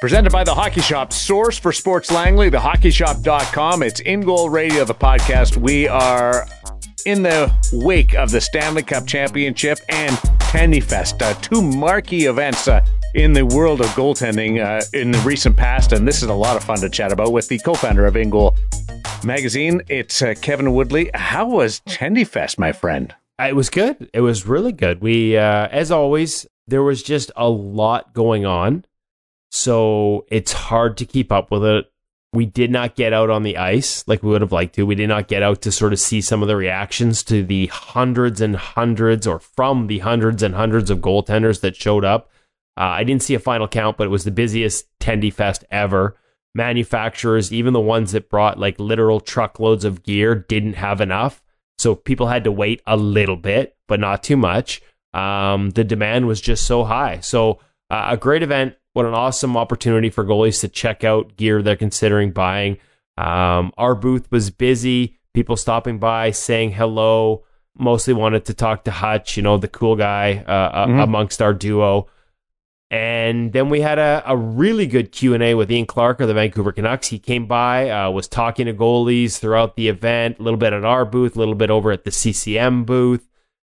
Presented by the Hockey Shop, source for Sports Langley, thehockeyshop.com. It's In Goal Radio, the podcast. We are in the wake of the Stanley Cup Championship and Tendy Fest, uh, two marquee events uh, in the world of goaltending uh, in the recent past. And this is a lot of fun to chat about with the co founder of In Goal Magazine. It's uh, Kevin Woodley. How was Tendy Fest, my friend? It was good. It was really good. We, uh, as always, there was just a lot going on. So it's hard to keep up with it. We did not get out on the ice like we would have liked to. We did not get out to sort of see some of the reactions to the hundreds and hundreds, or from the hundreds and hundreds of goaltenders that showed up. Uh, I didn't see a final count, but it was the busiest Tendy Fest ever. Manufacturers, even the ones that brought like literal truckloads of gear, didn't have enough. So people had to wait a little bit, but not too much. Um, the demand was just so high. So uh, a great event what an awesome opportunity for goalies to check out gear they're considering buying. Um, our booth was busy, people stopping by, saying hello. Mostly wanted to talk to Hutch, you know, the cool guy uh, mm-hmm. amongst our duo. And then we had a, a really good Q&A with Ian Clark of the Vancouver Canucks. He came by, uh, was talking to goalies throughout the event, a little bit at our booth, a little bit over at the CCM booth.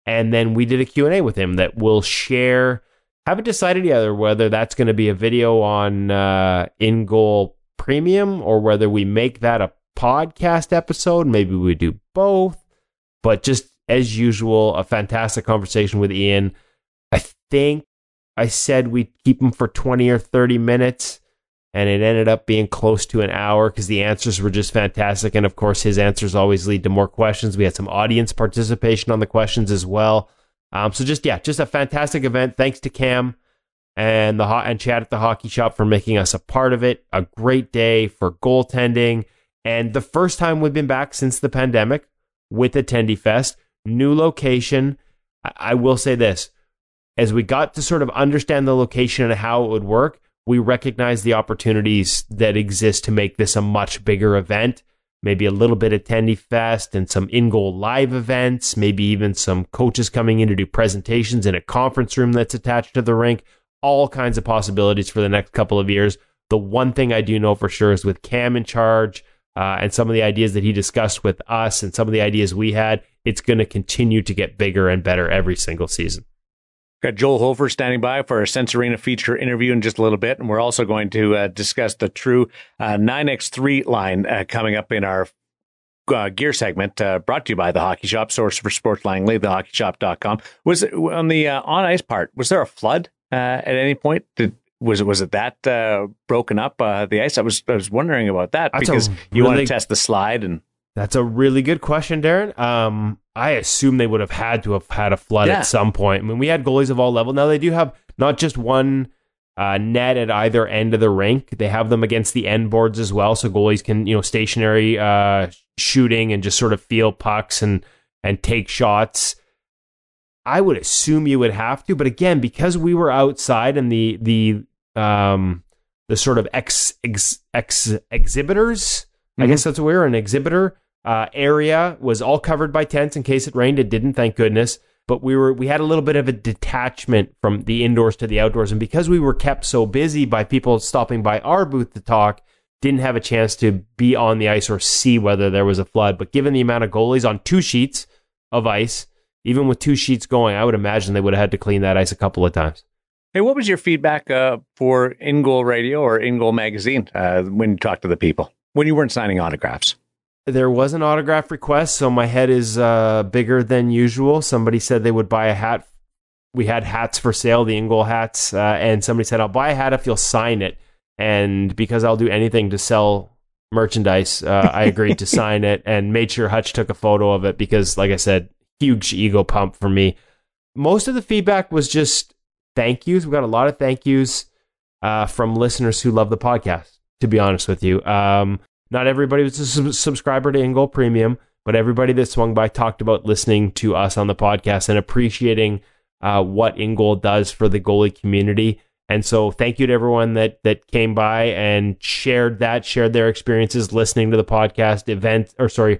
And then we did a Q&A with him that we'll share haven't decided yet whether that's going to be a video on uh, in goal premium or whether we make that a podcast episode. Maybe we do both. But just as usual, a fantastic conversation with Ian. I think I said we'd keep him for 20 or 30 minutes, and it ended up being close to an hour because the answers were just fantastic. And of course, his answers always lead to more questions. We had some audience participation on the questions as well. Um, so just yeah, just a fantastic event. Thanks to Cam and the hot and Chad at the hockey shop for making us a part of it. A great day for goaltending and the first time we've been back since the pandemic with Tendy Fest. New location. I, I will say this: as we got to sort of understand the location and how it would work, we recognize the opportunities that exist to make this a much bigger event maybe a little bit of Tendy Fest and some in goal live events, maybe even some coaches coming in to do presentations in a conference room that's attached to the rink. All kinds of possibilities for the next couple of years. The one thing I do know for sure is with Cam in charge uh, and some of the ideas that he discussed with us and some of the ideas we had, it's going to continue to get bigger and better every single season. Got Joel Hofer standing by for a Sense Arena feature interview in just a little bit. And we're also going to uh, discuss the true uh, 9X3 line uh, coming up in our uh, gear segment uh, brought to you by the Hockey Shop, source for Sports Langley, thehockeyshop.com. Was it on the uh, on ice part? Was there a flood at any point? Did was it was it that broken up the ice? I was I was wondering about that That's because really, you want to test the slide and. That's a really good question, Daren. Um, I assume they would have had to have had a flood yeah. at some point. I mean, we had goalies of all levels. Now they do have not just one uh, net at either end of the rink. They have them against the end boards as well, so goalies can you know stationary uh, shooting and just sort of feel pucks and and take shots. I would assume you would have to, but again, because we were outside and the the um the sort of ex, ex, ex exhibitors, mm-hmm. I guess that's what we were an exhibitor uh, area was all covered by tents in case it rained. It didn't, thank goodness. But we were we had a little bit of a detachment from the indoors to the outdoors, and because we were kept so busy by people stopping by our booth to talk, didn't have a chance to be on the ice or see whether there was a flood. But given the amount of goalies on two sheets of ice, even with two sheets going, I would imagine they would have had to clean that ice a couple of times. Hey, what was your feedback uh, for In Goal Radio or In Goal Magazine uh, when you talked to the people when you weren't signing autographs? There was an autograph request, so my head is uh, bigger than usual. Somebody said they would buy a hat. We had hats for sale, the In Goal hats, uh, and somebody said, "I'll buy a hat if you'll sign it." And because I'll do anything to sell merchandise, uh, I agreed to sign it and made sure Hutch took a photo of it because, like I said, huge ego pump for me. Most of the feedback was just thank yous. We got a lot of thank yous uh, from listeners who love the podcast. To be honest with you, um, not everybody was a sub- subscriber to In Goal Premium, but everybody that swung by talked about listening to us on the podcast and appreciating uh, what In Goal does for the goalie community. And so, thank you to everyone that that came by and shared that, shared their experiences listening to the podcast event, or sorry,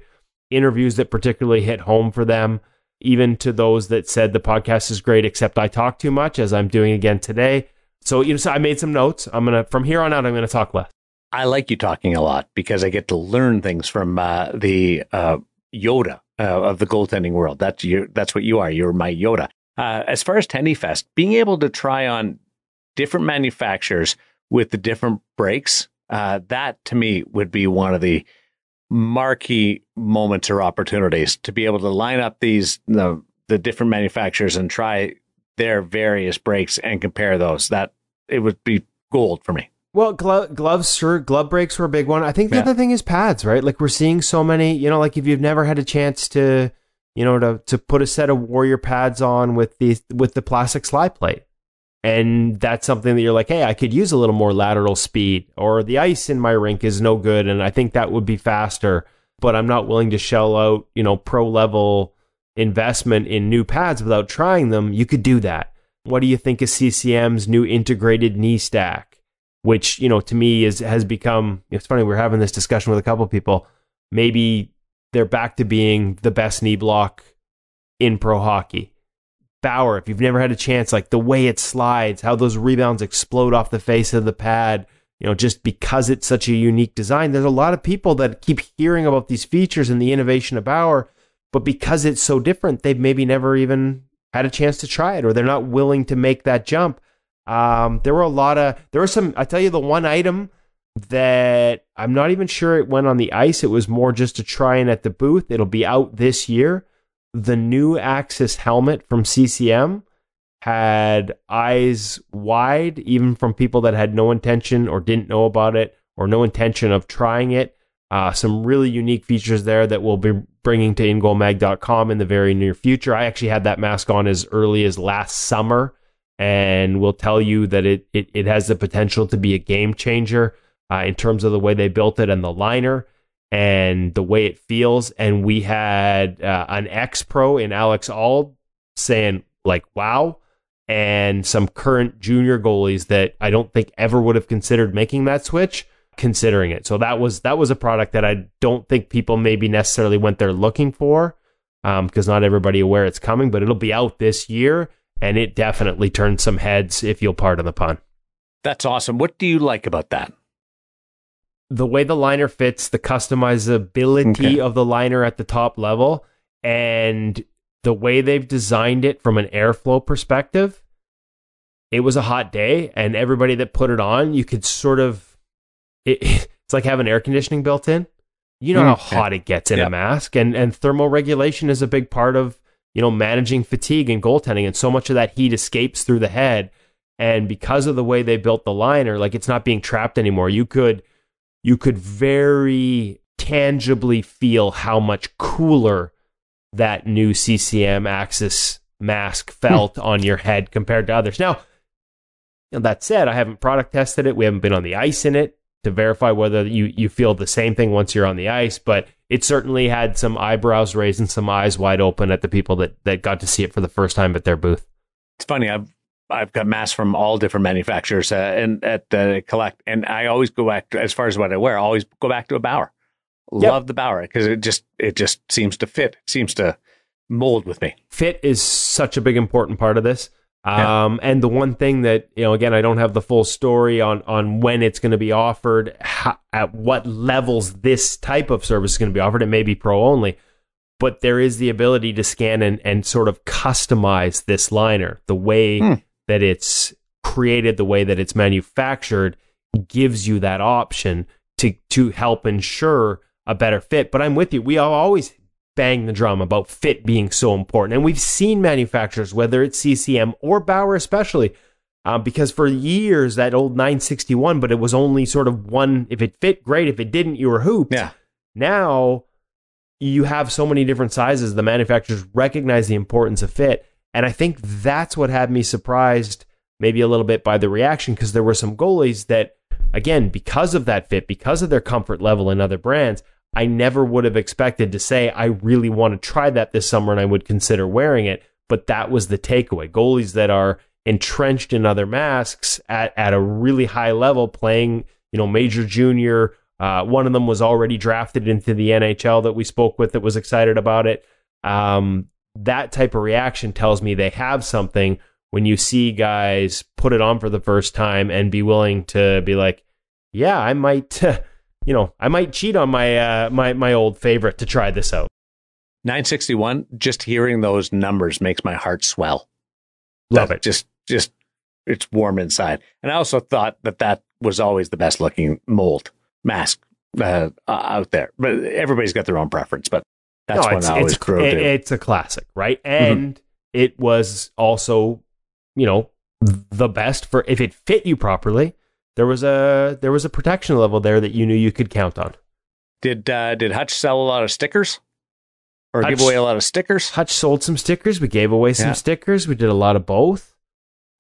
interviews that particularly hit home for them. Even to those that said the podcast is great, except I talk too much, as I'm doing again today. So you know, so I made some notes. I'm gonna from here on out. I'm gonna talk less. I like you talking a lot because I get to learn things from uh, the uh, Yoda uh, of the goaltending world. That's. That's what you are. You're my Yoda. Uh, as far as Tendy Fest, being able to try on different manufacturers with the different breaks, uh, that to me would be one of the marquee moments or opportunities to be able to line up these the, the different manufacturers and try their various breaks and compare those. That it would be gold for me. Well, glo- gloves, sure, glove breaks were a big one. I think the yeah. other thing is pads, right? Like we're seeing so many, you know, like if you've never had a chance to, you know, to to put a set of warrior pads on with the with the plastic slide plate. And that's something that you're like, hey, I could use a little more lateral speed, or the ice in my rink is no good, and I think that would be faster, but I'm not willing to shell out, you know, pro level investment in new pads without trying them. You could do that. What do you think of CCM's new integrated knee stack? Which you know to me is has become. It's funny we are having this discussion with a couple people. Maybe they're back to being the best knee block in pro hockey. Bauer, if you've never had a chance, like the way it slides, how those rebounds explode off the face of the pad, you know, just because it's such a unique design. There's a lot of people that keep hearing about these features and the innovation of Bauer, but because it's so different, they've maybe never even had a chance to try it or they're not willing to make that jump. Um, there were a lot of there were some. I tell you, the one item that I'm not even sure it went on the ice. It was more just to try in at the booth. It'll be out this year. The new Axis helmet from CCM had eyes wide, even from people that had no intention or didn't know about it or no intention of trying it. Uh, some really unique features there that we'll be bringing to ingoalmag.com in the very near future. I actually had that mask on as early as last summer and will tell you that it, it, it has the potential to be a game changer uh, in terms of the way they built it and the liner and the way it feels. And we had uh, an ex pro in Alex Auld saying, like, wow. And some current junior goalies that I don't think ever would have considered making that switch considering it. So that was that was a product that I don't think people maybe necessarily went there looking for because um, not everybody aware it's coming, but it'll be out this year and it definitely turned some heads, if you'll pardon the pun. That's awesome. What do you like about that? The way the liner fits, the customizability okay. of the liner at the top level, and the way they've designed it from an airflow perspective. It was a hot day, and everybody that put it on, you could sort of. It, it's like having air conditioning built in. You know mm, how hot it gets in yep. a mask, and and thermal regulation is a big part of you know, managing fatigue and goaltending. And so much of that heat escapes through the head. And because of the way they built the liner, like it's not being trapped anymore. You could you could very tangibly feel how much cooler that new CCM Axis mask hmm. felt on your head compared to others. Now, you know, that said, I haven't product tested it. We haven't been on the ice in it to verify whether you, you feel the same thing once you're on the ice. But it certainly had some eyebrows raised and some eyes wide open at the people that, that got to see it for the first time at their booth. It's funny. I've I've got masks from all different manufacturers uh, and at uh, collect, and I always go back to, as far as what I wear. I always go back to a Bauer. Yep. Love the Bauer because it just it just seems to fit. It seems to mold with me. Fit is such a big important part of this. Um, and the one thing that you know, again, I don't have the full story on on when it's going to be offered, how, at what levels this type of service is going to be offered. It may be pro only, but there is the ability to scan and and sort of customize this liner. The way hmm. that it's created, the way that it's manufactured, gives you that option to to help ensure a better fit. But I'm with you. We always bang the drum about fit being so important. And we've seen manufacturers, whether it's CCM or Bauer especially, um, because for years that old 961, but it was only sort of one. If it fit, great. If it didn't, you were hooped. Yeah. Now you have so many different sizes. The manufacturers recognize the importance of fit, and I think that's what had me surprised, maybe a little bit by the reaction, because there were some goalies that, again, because of that fit, because of their comfort level in other brands, I never would have expected to say, I really want to try that this summer and I would consider wearing it. But that was the takeaway. Goalies that are entrenched in other masks at, at a really high level, playing, you know, major junior. Uh, one of them was already drafted into the NHL that we spoke with that was excited about it. Um, that type of reaction tells me they have something when you see guys put it on for the first time and be willing to be like, yeah, I might, you know, I might cheat on my uh, my my old favorite to try this out. 961. Just hearing those numbers makes my heart swell. Love That it. Just just it's warm inside. And I also thought that that was always the best looking mold mask uh, out there. But everybody's got their own preference. But that's no, one I always it's, grow it- it's a classic, right? And it was also, you know, the best for if it fit you properly. There was a there was a protection level there that you knew you could count on. Did uh, did Hutch sell a lot of stickers or give away a lot of stickers? Hutch sold some stickers. We gave away some Yeah. stickers. We did a lot of both.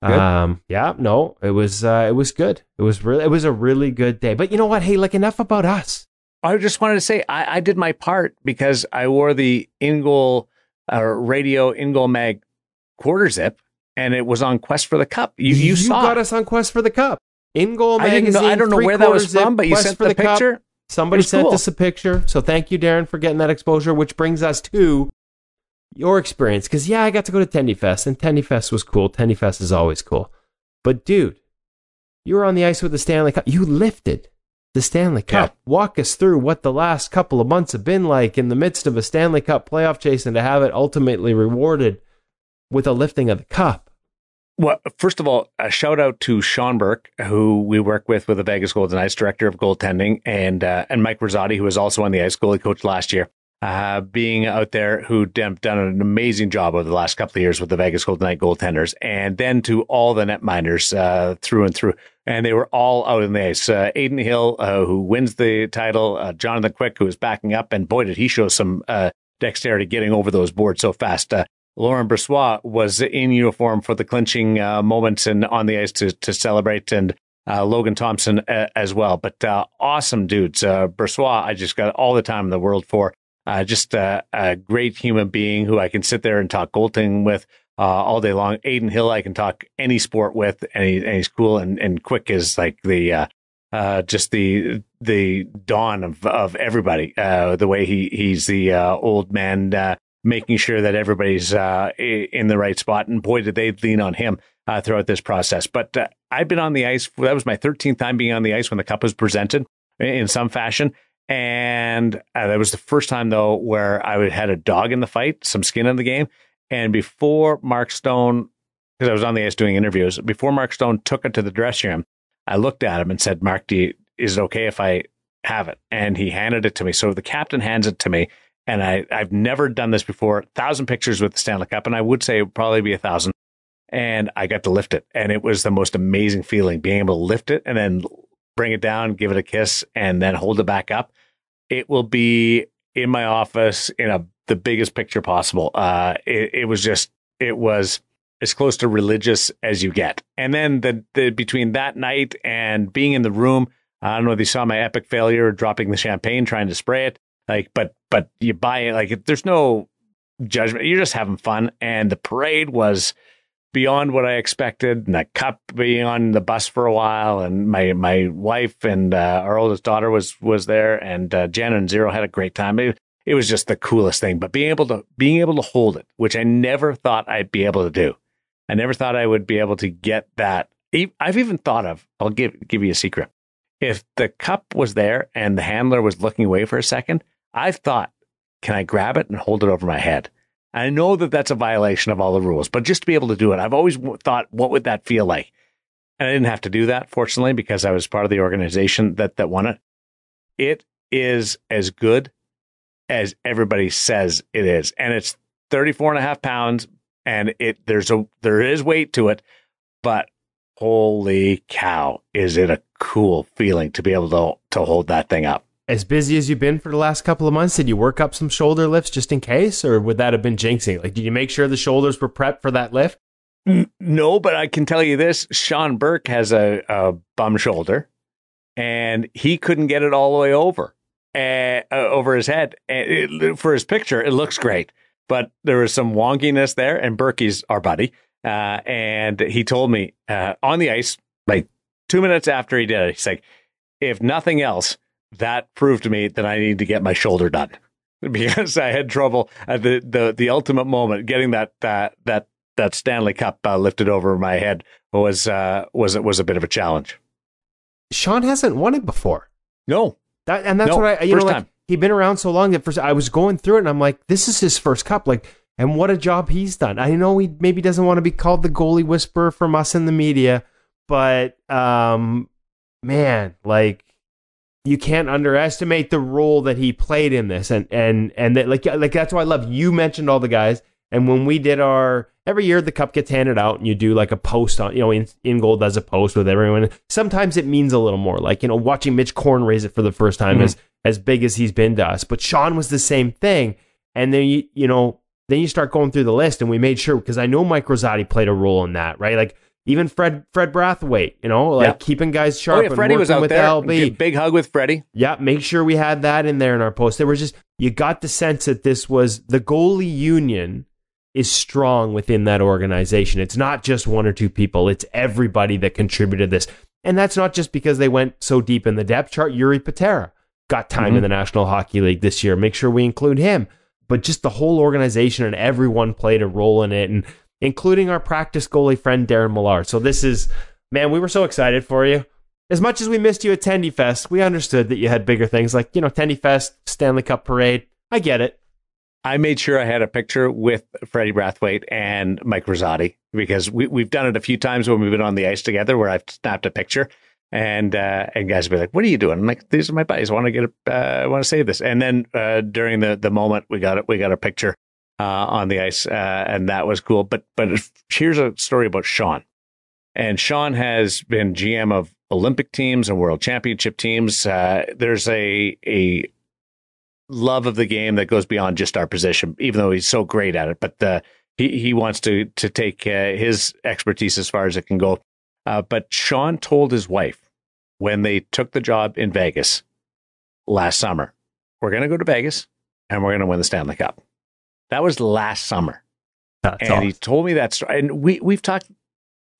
Good. Um, yeah, no, it was uh, it was good. It was really it was a really good day. But you know what? Hey, like enough about us. I just wanted to say I, I did my part because I wore the in goal uh, radio in goal mag quarter zip, and it was on Quest for the Cup. You you, saw got it. us on Quest for the Cup. In goal I magazine. know. I don't know where that was from, but you sent for the, Cup. picture. Somebody sent cool. us a picture. So thank you, Daren, for getting that exposure, which brings us to your experience. Because, yeah, I got to go to Tendy Fest, and Tendy Fest was cool. Tendy Fest is always cool. But, dude, you were on the ice with the Stanley Cup. You lifted the Stanley Cup. Walk us through what the last couple of months have been like in the midst of a Stanley Cup playoff chase and to have it ultimately rewarded with a lifting of the cup. Well, first of all, a shout out to Sean Burke, who we work with with the Vegas Golden Knights, director of goaltending, and uh, and Mike Rosati, who was also on the ice goalie coach last year, uh, being out there who done an amazing job over the last couple of years with the Vegas Golden Knight goaltenders, and then to all the netminders uh, through and through, and they were all out in the ice. Uh, Adin Hill, uh, who wins the title, uh, Jonathan Quick, who is backing up, and boy, did he show some uh, dexterity getting over those boards so fast. Uh, Laurent Brossoit was in uniform for the clinching uh, moments and on the ice to, to celebrate, and uh, Logan Thompson uh, as well. But uh, awesome dudes. Uh, Brossoit, I just got all the time in the world for. Uh, just a great human being who I can sit there and talk goaltending with uh, all day long. Adin Hill, I can talk any sport with, and, he, and he's cool and, and quick as like the just the the dawn of of everybody. The way he he's the old man making sure that everybody's uh, in the right spot. And boy, did they lean on him uh, throughout this process. But uh, I've been on the ice. That was my 13th time being on the ice when the cup was presented in some fashion. And uh, that was the first time, though, where I had a dog in the fight, some skin in the game. And before Mark Stone, because I was on the ice doing interviews, before Mark Stone took it to the dressing room, I looked at him and said, Mark, you, is it okay if I have it? And he handed it to me. So the captain hands it to me and I, I've never done this before. Thousand pictures with the Stanley Cup, and I would say it would probably be a thousand. And I got to lift it, and it was the most amazing feeling being able to lift it and then bring it down, give it a kiss, and then hold it back up. It will be in my office in a the biggest picture possible. Uh, it, it was just it was as close to religious as you get. And then the, the between that night and being in the room, I don't know if you saw my epic failure dropping the champagne trying to spray it like but but you buy it like there's no judgment. You're just having fun. And the parade was beyond what i expected. And the cup being on the bus for a while. And my my wife and uh, our oldest daughter was was there. And uh, jen and zero had a great time. It, it was just the coolest thing. But being able to being able to hold it which i never thought i'd be able to do. I never thought i would be able to get that. I've even thought of i'll give give you a secret. If the cup was there and the handler was looking away for a second I've thought, can I grab it and hold it over my head? I know that that's a violation of all the rules, but just to be able to do it, I've always thought, what would that feel like? And I didn't have to do that, fortunately, because I was part of the organization that, that won it. It is as good as everybody says it is. And it's 34 and a half pounds and it, there's a, there is weight to it, but holy cow, is it a cool feeling to be able to, to hold that thing up. As busy as you've been for the last couple of months, did you work up some shoulder lifts just in case, or would that have been jinxing? Like, did you make sure the shoulders were prepped for that lift? No, but I can tell you this: Sean Burke has a, a bum shoulder, and he couldn't get it all the way over, uh, uh, over his head. It, for his picture, it looks great, but there was some wonkiness there. And Berkey's our buddy, uh, and he told me uh, on the ice, like two minutes after he did it, he's like, "If nothing else, that proved to me that I need to get my shoulder done." Because I had trouble at the, the the ultimate moment getting that that that that Stanley Cup uh, lifted over my head was uh, was was a bit of a challenge. Sean hasn't won it before. No, that and that's no, what I you know like time. he'd been around so long that first I was going through it and I'm like, this is his first cup. Like, and what a job he's done. I know he maybe doesn't want to be called the goalie whisperer from us in the media, but um, man, like you can't underestimate the role that he played in this. And and and that like like that's why I love you mentioned all the guys. And when we did our every year the cup gets handed out and you do like a post on you know in, in goal does a post with everyone. Sometimes it means a little more. Like you know watching Mitch Korn raise it for the first time mm-hmm. as as big as he's been to us. But Sean was the same thing. And then you you know then you start going through the list and we made sure because I know Mike Rosati played a role in that right? Like even Fred Fred Brathwaite, you know, like yeah. keeping guys sharp. Oh, yeah, Freddie was out with there. LB. Big hug with Freddie. Yeah, make sure we had that in there in our post. There was just you got the sense that this was the goalie union is strong within that organization. It's not just one or two people; it's everybody that contributed this, and that's not just because they went so deep in the depth chart. Jiri Patera got time mm-hmm. in the National Hockey League this year. Make sure we include him. But just the whole organization and everyone played a role in it, and including our practice goalie friend Daren Millard. So this is, man, we were so excited for you. As much as we missed you at Tendy Fest, we understood that you had bigger things like, you know, Tendy Fest, Stanley Cup Parade. I get it. I made sure I had a picture with Freddie Brathwaite and Mike Rosati because we, we've done it a few times when we've been on the ice together where I've snapped a picture and uh, and guys will be like, "What are you doing?" I'm like, "These are my buddies. I want to get a, uh, I want to save this." And then uh, during the the moment, we got it. We got a picture uh, on the ice, uh, and that was cool. But but here's a story about Sean, and Sean has been GM of Olympic teams and World Championship teams. Uh, there's a a love of the game that goes beyond just our position, even though he's so great at it. But uh, he he wants to to take uh, his expertise as far as it can go. Uh, but Sean told his wife when they took the job in Vegas last summer, "We're going to go to Vegas and we're going to win the Stanley Cup." That was last summer. That's and awesome. he told me that story. And we, we've talked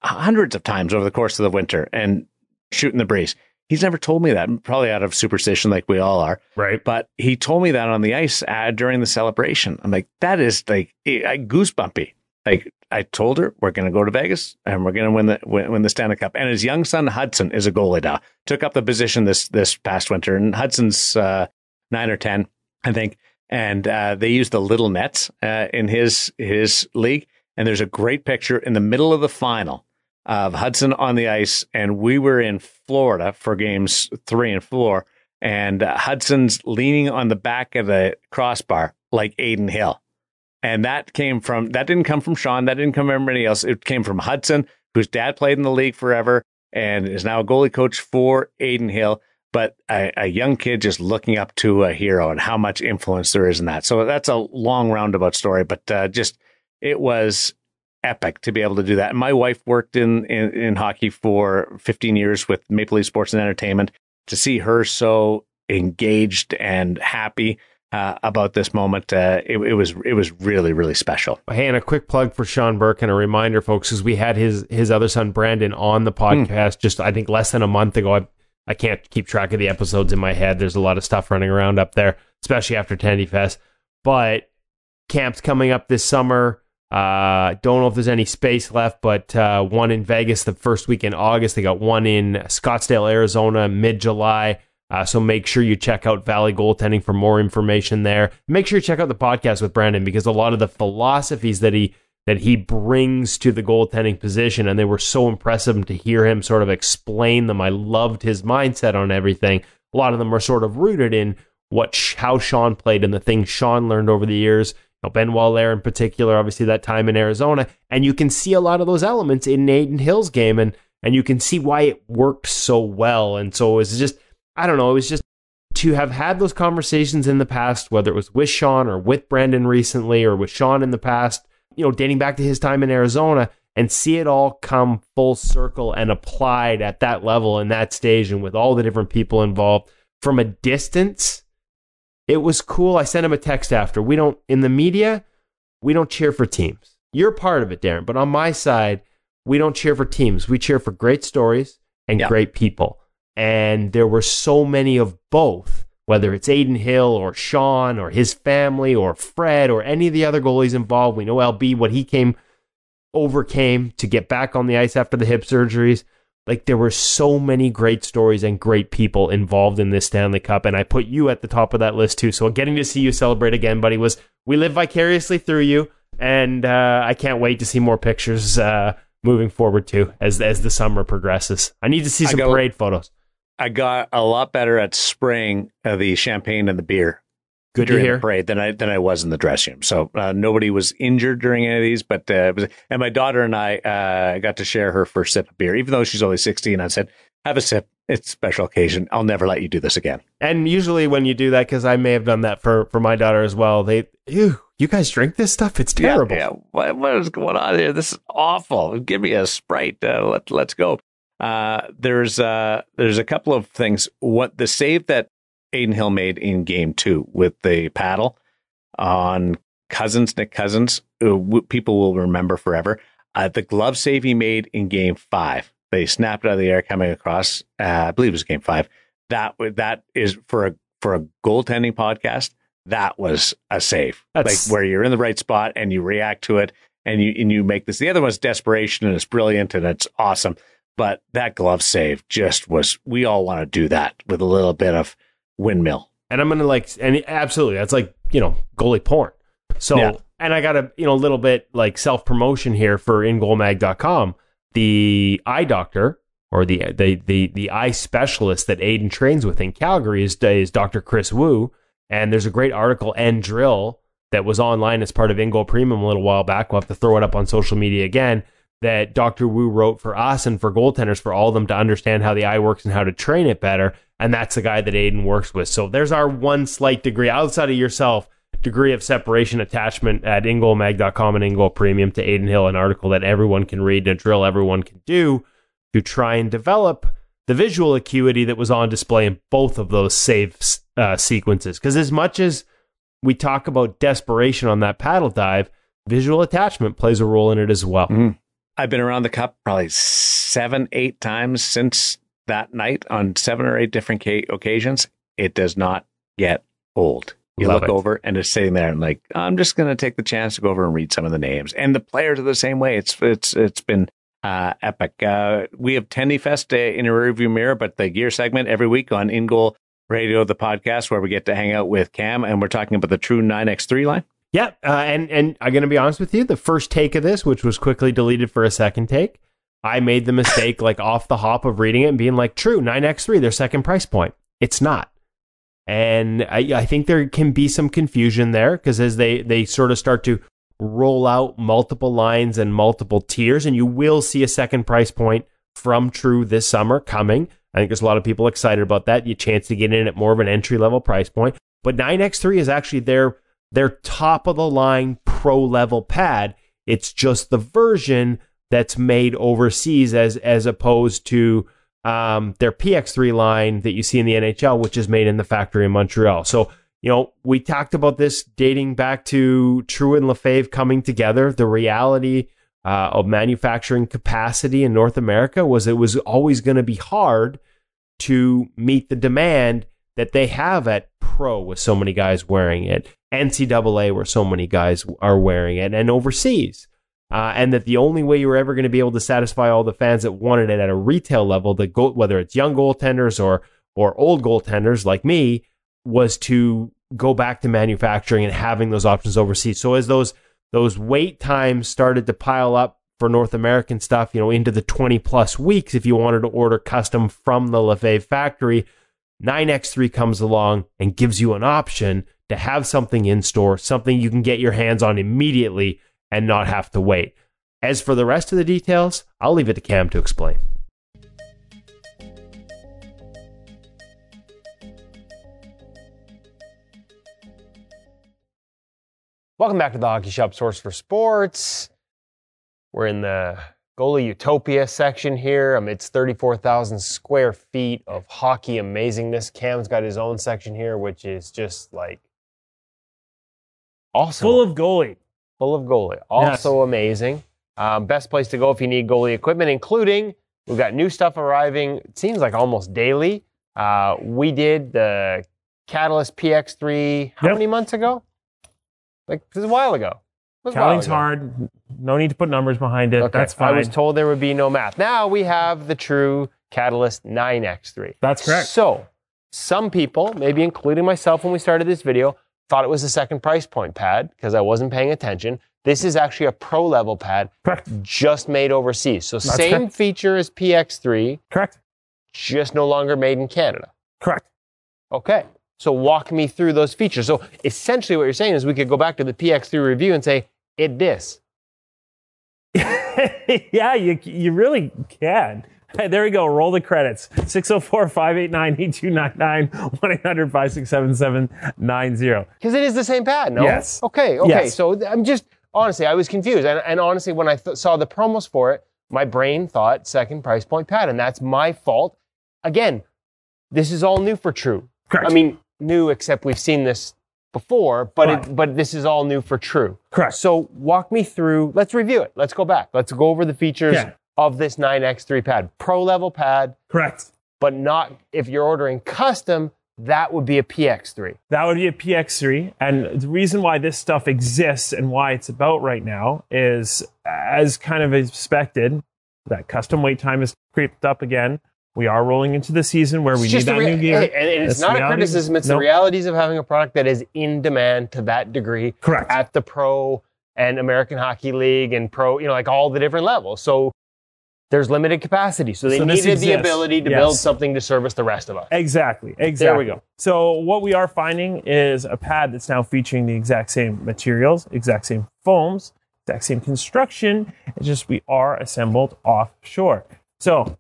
hundreds of times over the course of the winter and shooting the breeze. He's never told me that, probably out of superstition, like we all are. Right. But he told me that on the ice uh, during the celebration. I'm like, that is like I, goosebumpy. Like I told her, we're going to go to Vegas and we're going to win the win, win, the Stanley Cup. And his young son Hudson is a goalie now. Took up the position this this past winter, and Hudson's uh, nine or ten, I think and uh, they use the little nets uh, in his his league. And there's a great picture in the middle of the final of Hudson on the ice, and we were in Florida for games three and four, and uh, Hudson's leaning on the back of the crossbar like Adin Hill, and that came from that didn't come from Sean, that didn't come from anybody else. It came from Hudson, whose dad played in the league forever and is now a goalie coach for Adin Hill but a, a, young kid just looking up to a hero and how much influence there is in that. So that's a long roundabout story, but uh, just it was epic to be able to do that. And my wife worked in, in, in hockey for 15 years with Maple Leaf Sports and Entertainment. To see her so engaged and happy uh, about this moment, uh, it, it, was it was really really special. Hey, and a quick plug for Sean Burke and a reminder, folks, is we had his his other son Brandon on the hmm. podcast mm. just I think less than a month ago. I I can't keep track of the episodes in my head. There's a lot of stuff running around up there, especially after Tendy Fest. But camp's coming up this summer. Uh, don't know if there's any space left, but uh, one in Vegas the first week in August. They got one in Scottsdale, Arizona, mid July. Uh, so make sure you check out Valley Goaltending for more information there. Make sure you check out the podcast with Brandon because a lot of the philosophies that he that he brings to the goaltending position. And they were so impressive to hear him sort of explain them. I loved his mindset on everything. A lot of them are sort of rooted in what how Sean played and the things Sean learned over the years. You know, Benoit Allaire in particular, obviously that time in Arizona, and you can see a lot of those elements in Adin Hill's game, and and you can see why it worked so well. And so it was just, I don't know, it was just to have had those conversations in the past, whether it was with Sean or with Brandon recently or with Sean in the past, you know, dating back to his time in Arizona and see it all come full circle and applied at that level in that stage and with all the different people involved from a distance. It was cool. I sent him a text after. We don't, in the media, we don't cheer for teams. You're part of it, Daren. But on my side, we don't cheer for teams. We cheer for great stories and yeah. great people. And there were so many of both whether it's Adin Hill or Sean or his family or Fred or any of the other goalies involved. We know LB, what he came overcame to get back on the ice after the hip surgeries. Like there were so many great stories and great people involved in this Stanley Cup, and I put you at the top of that list too. So getting to see you celebrate again, buddy, was we live vicariously through you, and uh, I can't wait to see more pictures uh, moving forward too as as the summer progresses. I need to see some parade photos. I got a lot better at spraying uh, the champagne and the beer Good to hear. the parade than I than I was in the dressing room. So uh, nobody was injured during any of these, but uh, was, and my daughter and I uh, got to share her first sip of beer, even though she's only sixteen. I said, "Have a sip. It's a special occasion. I'll never let you do this again." And usually, when you do that, because I may have done that for for my daughter as well, they ew, you guys drink this stuff? It's terrible. Yeah, yeah. What, what is going on here? This is awful. Give me a sprite. Uh, let let's go. Uh, there's uh, there's a couple of things. What the save that Adin Hill made in game two with the paddle on Cousins, Nick Cousins, uh, people will remember forever. Uh, the glove save he made in game five, they snapped out of the air coming across. Uh, I believe it was game five. That that is for a for a goaltending podcast. That was a save, That's... like where you're in the right spot and you react to it, and you and you make this. The other one's desperation, and it's brilliant and it's awesome. But that glove save just was. We all want to do that with a little bit of windmill. And I'm gonna like, and absolutely, that's like you know goalie porn. So, yeah. and I got a you know a little bit like self promotion here for ingoalmag.com. The eye doctor or the the the the eye specialist that Adin trains with in Calgary is is Dr. Chris Wu, and there's a great article and drill that was online as part of InGoal Premium a little while back. We'll have to throw it up on social media again. That Dr. Wu wrote for us and for goaltenders for all of them to understand how the eye works and how to train it better and that's the guy that Adin works with. So there's our one slight degree outside of yourself degree of separation attachment at ingoalmag.com and ingoal premium to Adin Hill, an article that everyone can read and a drill everyone can do to try and develop the visual acuity that was on display in both of those save uh, sequences. Because as much as we talk about desperation on that paddle dive, visual attachment plays a role in it as well. Mm. I've been around the cup probably seven, eight times since that night on seven or eight different occasions, it does not get old. You Love look it. over and it's sitting there and like, I'm just going to take the chance to go over and read some of the names. And the players are the same way. It's, it's, it's been, uh, epic. Uh, we have Tendy Fest uh, in a review mirror, but the gear segment every week on In Goal Radio, the podcast where we get to hang out with Cam and we're talking about the true 9X3 line. Yeah. Uh, and, and I'm to be honest with you. The first take of this, which was quickly deleted for a second take, I made the mistake, like off the hop, of reading it and being like, true, 9x3, their second price point. It's not. And I, I think there can be some confusion there because as they, they sort of start to roll out multiple lines and multiple tiers, and you will see a second price point from True this summer coming. I think there's a lot of people excited about that. You chance to get in at more of an entry level price point. But 9x3 is actually their their top of the line pro level pad. It's just the version that's made overseas as as opposed to um, their PX3 line that you see in the NHL, which is made in the factory in Montreal. So, you know, we talked about this dating back to True and Lefebvre coming together. The reality uh, of manufacturing capacity in North America was it was always going to be hard to meet the demand that they have at Pro with so many guys wearing it, NCAA where so many guys are wearing it, and overseas uh, and that the only way you were ever going to be able to satisfy all the fans that wanted it at a retail level, the goal, whether it's young goaltenders or or old goaltenders like me, was to go back to manufacturing and having those options overseas. So as those those wait times started to pile up for North American stuff, you know, into the 20 plus weeks, if you wanted to order custom from the Lefebvre factory, 9X3 comes along and gives you an option to have something in store, something you can get your hands on immediately and not have to wait. As for the rest of the details, I'll leave it to Cam to explain. Welcome back to the Hockey Shop Source for Sports. We're in the goalie utopia section here amidst 34,000 square feet of hockey amazingness. Cam's got his own section here, which is just like awesome. Full of goalie full of goalie. Also yes. amazing. Um, best place to go if you need goalie equipment, including we've got new stuff arriving. It seems like almost daily. Uh, we did the Catalyst PX3 how yep. many months ago? Like this is a while ago. Was a while Counting's ago. hard. No need to put numbers behind it. Okay. That's fine. I was told there would be no math. Now we have the true Catalyst 9X3. That's correct. So, some people, maybe including myself when we started this video, thought it was a second price point pad because I wasn't paying attention. This is actually a pro level pad correct. just made overseas. So, same correct. feature as PX3, Correct. just no longer made in Canada. Correct. Okay. So, walk me through those features. So, essentially, what you're saying is we could go back to the PX3 review and say, it this. yeah, you you really can. Hey, there we go. Roll the credits. 604 589 8299 1 800 567 7790. Because it is the same pad, no? Yes. Okay, okay. Yes. So I'm just, honestly, I was confused. And, and honestly, when I th- saw the promos for it, my brain thought second price point pad, and that's my fault. Again, this is all new for True. Correct. I mean, new except we've seen this before, but Right. it, but this is all new for True. Correct. So walk me through. Let's review it. Let's go back. Let's go over the features Yeah. of this 9X3 pad, pro level pad, Correct. but not if you're ordering custom. That would be a PX3. That would be a PX3. And the reason why this stuff exists and why it's about right now is, as kind of expected, that custom wait time has creeped up again. We are rolling into the season where we need that rea- new gear. hey, and it's That's not a criticism. It's the realities of having a product that is in demand to that degree Correct. at the pro and American Hockey League and pro, you know, like all the different levels. So there's limited capacity. So they So needed the ability to Yes. build something to service the rest of us. Exactly. Exactly. There we go. So what we are finding is a pad that's now featuring the exact same materials, exact same foams, exact same construction. It's just we are assembled offshore. So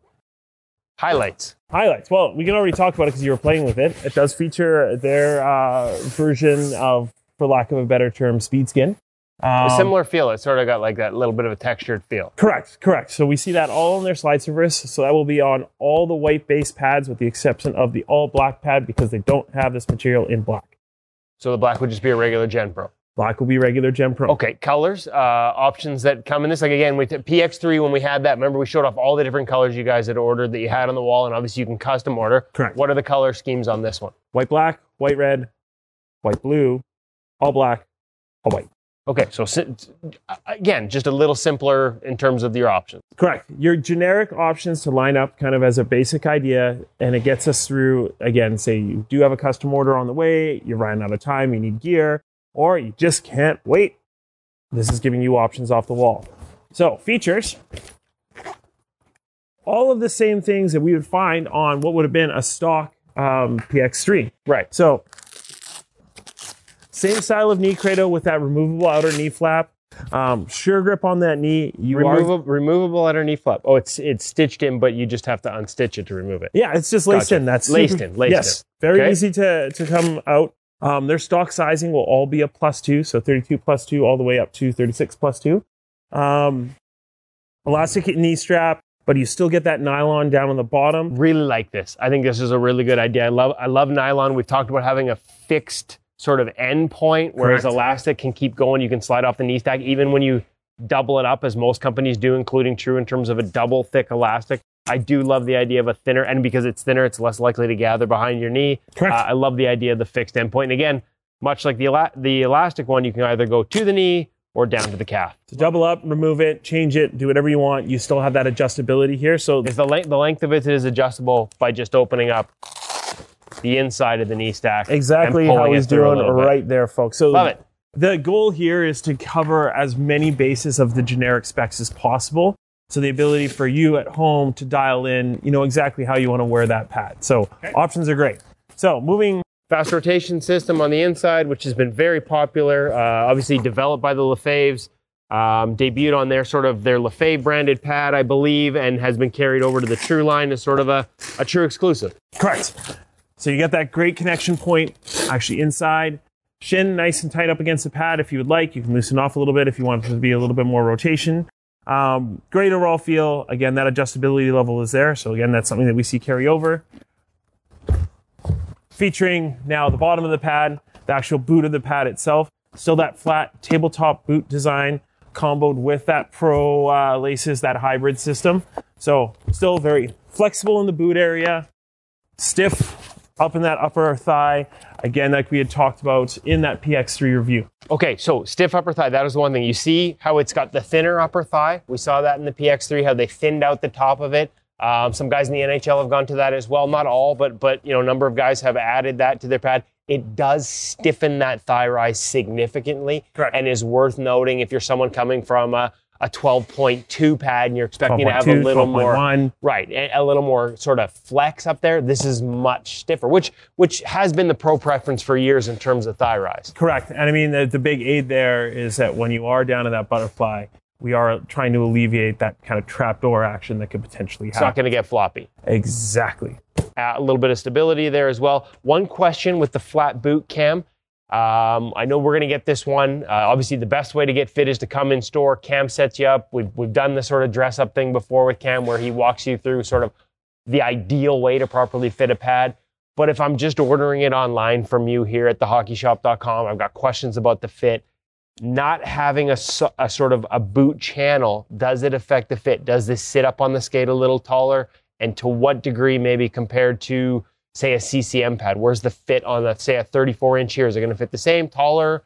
Highlights. highlights. Well, we can already talk about it because you were playing with it. It does feature their uh, version of, for lack of a better term, speed skin. A Um, similar feel. It sort of got like that little bit of a textured feel. Correct, correct. So we see that all in their slide service. So that will be on all the white base pads with the exception of the all black pad because they don't have this material in black. So the black would just be a regular Gen Pro. Black will be regular Gem Pro. Okay, colors, uh, options that come in this. Like again, with PX3, when we had that, remember we showed off all the different colors you guys had ordered that you had on the wall, and obviously you can custom order. Correct. What are the color schemes on this one? White black, white red, white blue, all black, all white. Okay, so again, just a little simpler in terms of your options. Correct. Your generic options to line up kind of as a basic idea, and it gets us through again, say you do have a custom order on the way, you're running out of time, you need gear, or you just can't wait. This is giving you options off the wall. So, features all of the same things that we would find on what would have been a stock um, PX3. Right. So, same style of knee cradle with that removable outer knee flap. Um, sure grip on that knee. You are Removable, removable underneath flap. Oh, it's it's stitched in, but you just have to unstitch it to remove it. Yeah, it's just laced Gotcha. in. That's Laced in, laced yes, in. very Okay. easy to to come out. Um, their stock sizing will all be a plus two, so 32 plus two, all the way up to 36 plus two. Um, elastic knee strap, but you still get that nylon down on the bottom. Really like this. I think this is a really good idea. I love I love nylon. We've talked about having a fixed sort of end point, whereas Correct. elastic can keep going. You can slide off the knee stack even when you double it up, as most companies do, including True in terms of a double thick elastic. I do love the idea of a thinner, and because it's thinner, it's less likely to gather behind your knee. Correct. Uh, I love the idea of the fixed endpoint. And again, much like the ela- the elastic one, you can either go to the knee or down to the calf. To double up, remove it, change it, do whatever you want. You still have that adjustability here. So Is the length the length of it is adjustable by just opening up the inside of the knee stack. exactly how he's it through a doing little bit. right there, folks. So Love it. The goal here is to cover as many bases of the generic specs as possible. So the ability for you at home to dial in, you know, exactly how you want to wear that pad. So options are great. So moving Fast rotation system on the inside, which has been very popular. Uh, obviously developed by the Lefebvres. Um, debuted on their sort of their Lefebvre branded pad, I believe, and has been carried over to the True line as sort of a, a true exclusive. correct. So you get that great connection point actually inside. Shin nice and tight up against the pad if you would like. You can loosen off a little bit if you want it to be a little bit more rotation. Um, great overall feel. Again, that adjustability level is there. So again, that's something that we see carry over. Featuring now the bottom of the pad, the actual boot of the pad itself. Still that flat tabletop boot design comboed with that pro uh, laces, that hybrid system. So still very flexible in the boot area, stiff up in that upper thigh. Again, like we had talked about in that PX3 review. Okay, so stiff upper thigh, that is the one thing. You see how it's got the thinner upper thigh? We saw that in the PX3, how they thinned out the top of it. Um, some guys in the NHL have gone to that as well. Not all, but but you know, a number of guys have added that to their pad. It does stiffen that thigh rise significantly, Correct. and is worth noting if you're someone coming from a, a 12.2 pad and you're expecting to have a 12.2, little more 12.1. Right, a, a little more sort of flex up there. This is much stiffer, which which has been the pro preference for years in terms of thigh rise. Correct. And I mean, the, the big aid there is that when you are down in that butterfly, we are trying to alleviate that kind of trapdoor action that could potentially happen. It's not going to get floppy. exactly. Uh, a little bit of stability there as well. One question with the flat boot cam. Um, I know we're going to get this one. Uh, obviously, the best way to get fit is to come in store. Cam sets you up. We've, we've done the sort of dress up thing before with Cam where he walks you through sort of the ideal way to properly fit a pad. But if I'm just ordering it online from you here at thehockeyshop.com, I've got questions about the fit. Not having a, a sort of a boot channel, does it affect the fit? Does this sit up on the skate a little taller? And to what degree, maybe compared to, say, a CCM pad? Where's the fit on, let's say, a 34 inch here? Is it going to fit the same, taller?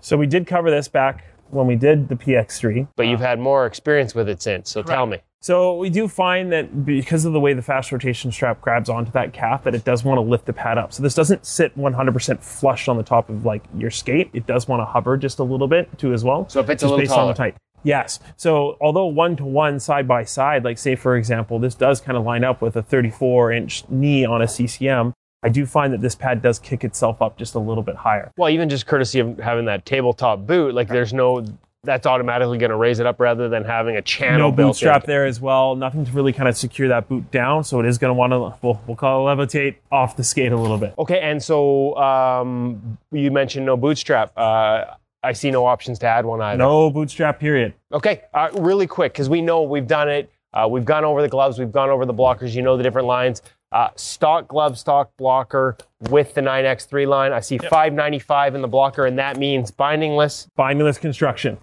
So we did cover this back when we did the PX3. But you've had more experience with it since. So tell me. So we do find that because of the way the fast rotation strap grabs onto that calf, that it does want to lift the pad up. So this doesn't sit 100% flush on the top of like your skate. It does want to hover just a little bit too as well. So if it's a just little based on the taller. height. Yes. So although one to one, side by side, like say for example, this does kind of line up with a 34 inch knee on a CCM. I do find that this pad does kick itself up just a little bit higher. Well, even just courtesy of having that tabletop boot, like there's no, that's automatically going to raise it up rather than having a channel no boot strap in. there as well. Nothing to really kind of secure that boot down. So it is going to want to, we'll, we'll call it levitate off the skate a little bit. Okay, and so um, you mentioned no bootstrap. Uh, I see no options to add one either. No bootstrap period. Okay, uh, really quick, because we know we've done it. Uh, we've gone over the gloves, we've gone over the blockers. You know the different lines. Uh, stock glove, stock blocker with the 9x3 line. I see 595 in the blocker, and that means bindingless. bindingless construction.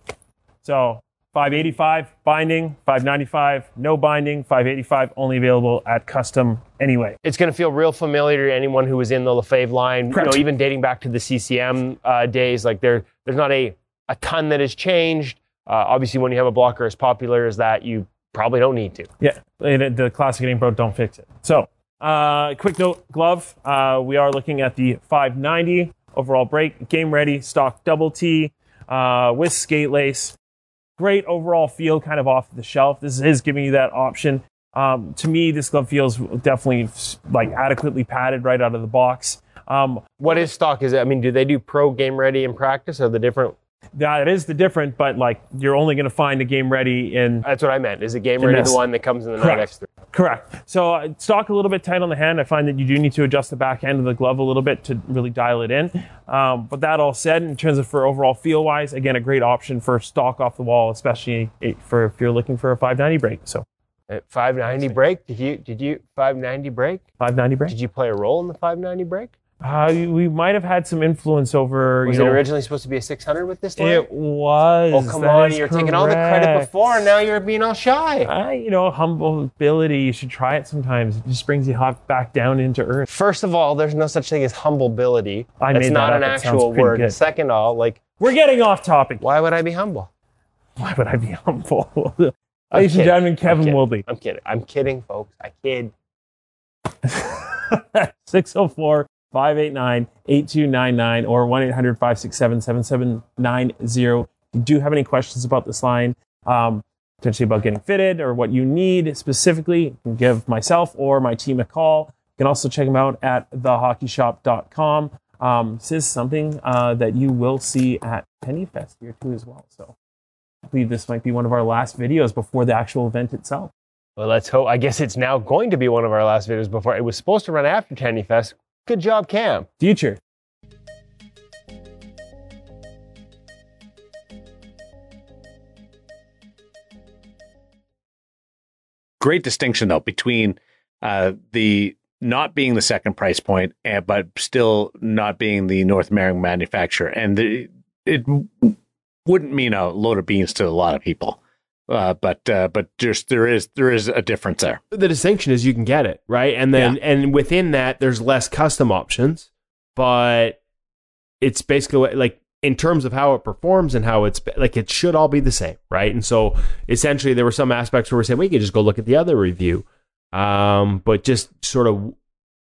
So 585 binding, 595 no binding, 585 only available at custom anyway. It's going to feel real familiar to anyone who was in the Lefebvre line. Correct. You know, even dating back to the CCM uh, days. Like there, there's not a a ton that has changed. Uh, obviously, when you have a blocker as popular as that, you probably don't need to. Yeah, the the classic name bro, don't fix it. So, uh, quick note, glove. Uh, we are looking at the 590 overall break, game ready, stock double T uh, with skate lace. Great overall feel, kind of off the shelf. This is giving you that option. Um, to me, this glove feels definitely like adequately padded right out of the box. Um, What is stock? Is it? I mean, do they do pro game ready in practice? Or the different? That is the different, but like you're only going to find a game ready in That's what I meant. Is it game ready this. the one that comes in the Correct. 9x3? Correct. So uh, stock a little bit tight on the hand. I find that you do need to adjust the back end of the glove a little bit to really dial it in. Um, but that all said, in terms of for overall feel wise, again, a great option for stock off the wall, especially for if you're looking for a 590 break. So At 590 break? Did you did you 590 break? 590 break. Did you play a role in the 590 break? Uh, we might have had some influence over. Was you it know, originally supposed to be a 600 with this line? It was. oh come That on! You're taking all the credit before, and now you're being all shy. Uh, you know, humble ability. You should try it sometimes. It just brings you hot back down into earth. First of all, there's no such thing as humbleability. I That's made not that an up. Actual word. good. Second of all, like, We're getting off topic. why would I be humble? Why would I be humble? Ladies and gentlemen, Kevin kidding. Woodley. I'm kidding. I'm kidding, folks. I kid. 604 589 8299 or 1 800 567 7790. You do have any questions about this line, um, potentially about getting fitted or what you need specifically, you can give myself or my team a call. You can also check them out at thehockeyshop.com. Um, this is something uh, that you will see at Tendy Fest here too as well. So I believe this might be one of our last videos before the actual event itself. Well, let's hope. I guess it's now going to be one of our last videos before it was supposed to run after Tendy Fest. Good job, Cam. Future. great distinction though between uh, the not being the second price point, and, but still not being the North American manufacturer, and the, it wouldn't mean a load of beans to a lot of people. Uh, but uh, but just there is there is a difference there. The distinction is you can get it right, and then yeah. and within that there's less custom options, but it's basically like in terms of how it performs and how it's like it should all be the same, right? And so essentially there were some aspects where we said we could just go look at the other review, um, but just sort of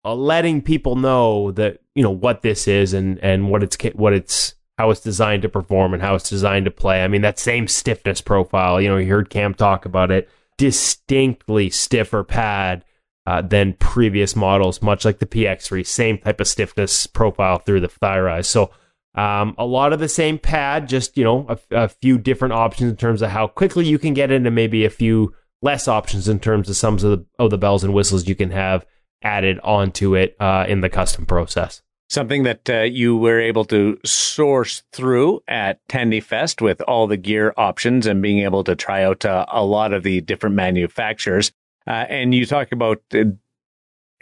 letting people know that you know what this is and and what it's what it's how it's designed to perform and how it's designed to play. I mean that same stiffness profile. You know, you heard Cam talk about it. Distinctly stiffer pad uh, than previous models, much like the PX3. Same type of stiffness profile through the thigh rise. So um, a lot of the same pad, just you know, a, a, few different options in terms of how quickly you can get into maybe a few less options in terms of some of the of the bells and whistles you can have added onto it uh, in the custom process. Something that uh, you were able to source through at Tendy Fest with all the gear options and being able to try out uh, a lot of the different manufacturers. Uh, and you talk about uh,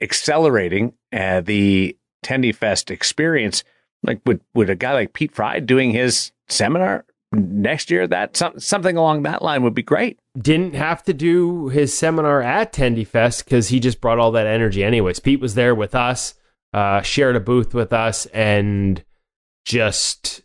accelerating uh, the Tendy Fest experience like would would a guy like Pete Fry doing his seminar next year? That some, something along that line would be great. Didn't have to do his seminar at Tendy Fest because he just brought all that energy. Anyways, Pete was there with us, uh, shared a booth with us, and just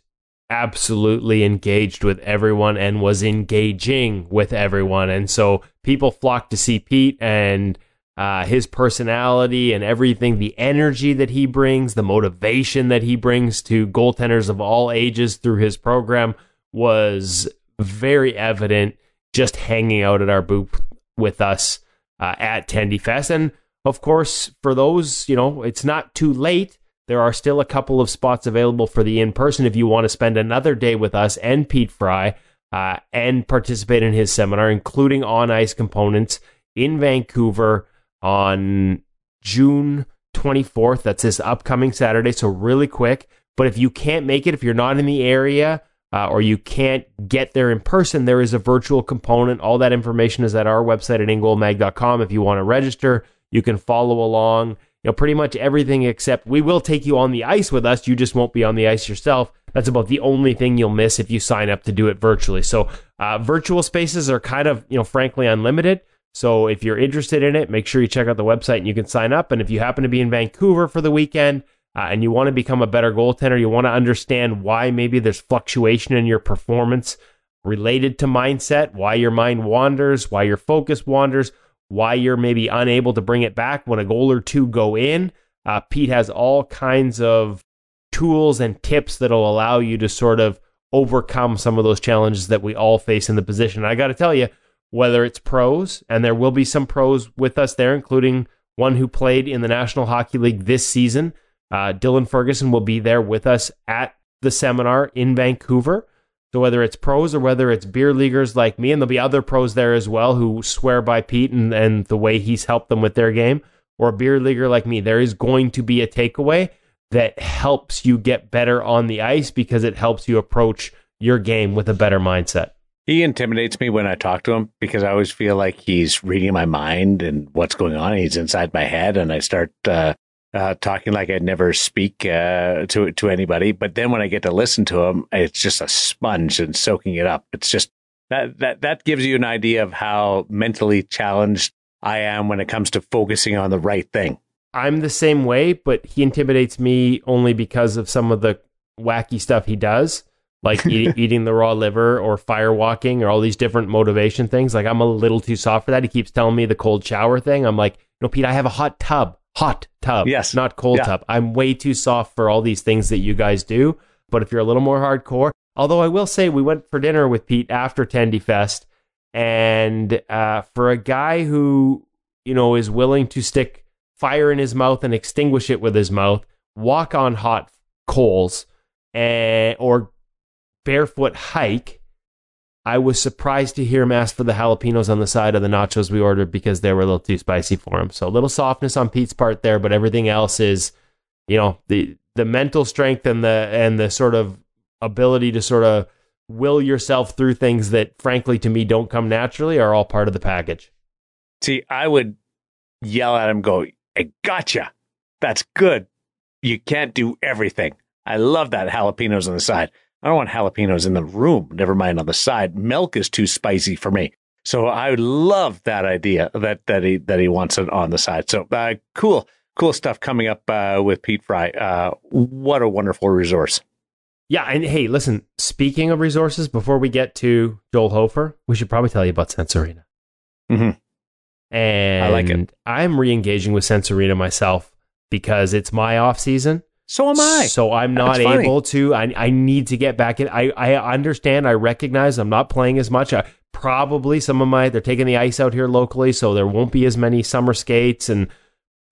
absolutely engaged with everyone and was engaging with everyone. And so people flocked to see Pete and uh, his personality and everything, the energy that he brings, the motivation that he brings to goaltenders of all ages through his program was very evident just hanging out at our booth with us uh, at Tendy Fest. And of course, for those, you know, it's not too late. There are still a couple of spots available for the in person if you want to spend another day with us and Pete Fry uh, and participate in his seminar, including on ice components in Vancouver on June 24th. That's this upcoming Saturday. So, really quick. But if you can't make it, if you're not in the area uh, or you can't get there in person, there is a virtual component. All that information is at our website at ingoalmag.com. If you want to register, you can follow along. You know, pretty much everything except we will take you on the ice with us. You just won't be on the ice yourself. That's about the only thing you'll miss if you sign up to do it virtually. So, uh, virtual spaces are kind of, you know, frankly unlimited. So if you're interested in it, make sure you check out the website and you can sign up. And if you happen to be in Vancouver for the weekend uh, and you want to become a better goaltender, you want to understand why maybe there's fluctuation in your performance related to mindset, why your mind wanders, why your focus wanders, why you're maybe unable to bring it back when a goal or two go in. Uh, Pete has all kinds of tools and tips that'll allow you to sort of overcome some of those challenges that we all face in the position. I got to tell you, whether it's pros, and there will be some pros with us there, including one who played in the National Hockey League this season. Uh, Dylan Ferguson will be there with us at the seminar in Vancouver. So whether it's pros or whether it's beer leaguers like me, and there'll be other pros there as well who swear by Pete and, and the way he's helped them with their game, or a beer leaguer like me, there is going to be a takeaway that helps you get better on the ice because it helps you approach your game with a better mindset. He intimidates me when I talk to him because I always feel like he's reading my mind and what's going on. He's inside my head, and I start uh, uh, talking like I'd never speak uh, to to anybody. But then when I get to listen to him, it's just a sponge and soaking it up. It's just that that that gives you an idea of how mentally challenged I am when it comes to focusing on the right thing. I'm the same way, but he intimidates me only because of some of the wacky stuff he does like eat, eating the raw liver or fire walking or all these different motivation things. Like I'm a little too soft for that. He keeps telling me the cold shower thing. I'm like, no, Pete, I have a hot tub, hot tub. Yes. Not cold yeah. tub. I'm way too soft for all these things that you guys do. But if you're a little more hardcore, although I will say we went for dinner with Pete after Tendy Fest. And uh, for a guy who, you know, is willing to stick fire in his mouth and extinguish it with his mouth, walk on hot coals, and, or barefoot hike, I was surprised to hear him ask for the jalapenos on the side of the nachos we ordered because they were a little too spicy for him. So a little softness on Pete's part there, but everything else is, you know, the the mental strength and the and the sort of ability to sort of will yourself through things that frankly to me don't come naturally are all part of the package. See, I would yell at him, go, I gotcha. That's good. You can't do everything. I love that jalapenos on the side. I don't want jalapenos in the room, never mind on the side. Milk is too spicy for me. So I love that idea that that he that he wants it on the side. So uh, cool, cool stuff coming up uh, with Pete Fry. Uh, what a wonderful resource. Yeah, and hey, listen. Speaking of resources, before we get to Joel Hofer, we should probably tell you about Sense Arena. Mhm. And I like it. I'm re-engaging with Sense Arena myself because it's my off season. So am I. So I'm not That's funny. able to. I, I need to get back in. I, I understand. I recognize I'm not playing as much. I, probably some of my they're taking the ice out here locally, so there won't be as many summer skates, and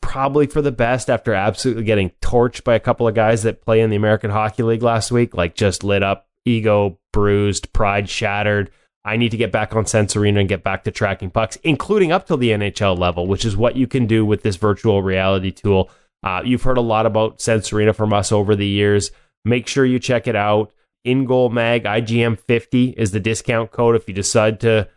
probably for the best after absolutely getting torched by a couple of guys that play in the American Hockey League last week, like just lit up, ego bruised, pride shattered. I need to get back on Sense Arena and get back to tracking pucks, including up till the NHL level, which is what you can do with this virtual reality tool. Uh, you've heard a lot about Sense Arena from us over the years. Make sure you check it out. In Goal Mag IGM50 is the discount code if you decide to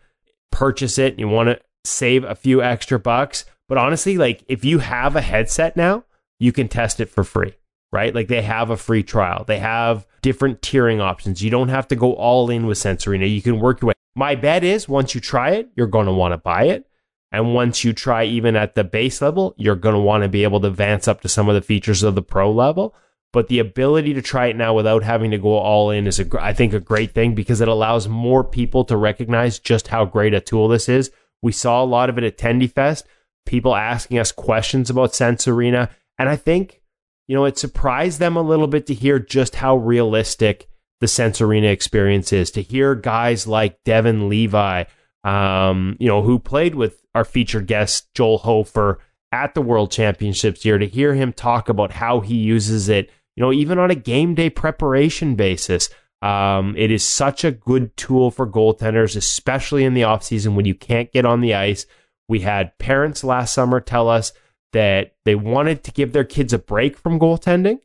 purchase it and you want to save a few extra bucks. But honestly, like if you have a headset now, you can test it for free, right? Like they have a free trial. They have different tiering options. You don't have to go all in with Sense Arena. You can work your way. My bet is once you try it, you're going to want to buy it. And once you try even at the base level, you're going to want to be able to advance up to some of the features of the pro level. But the ability to try it now without having to go all in is, a, I think, a great thing because it allows more people to recognize just how great a tool this is. We saw a lot of it at Tendy Fest, people asking us questions about Sense Arena. And I think, you know, it surprised them a little bit to hear just how realistic the Sense Arena experience is. To hear guys like Devon Levi, um, you know, who played with our featured guest, Joel Hofer, at the World Championships year, to hear him talk about how he uses it, you know, even on a game day preparation basis. Um, it is such a good tool for goaltenders, especially in the offseason when you can't get on the ice. We had parents last summer tell us that they wanted to give their kids a break from goaltending.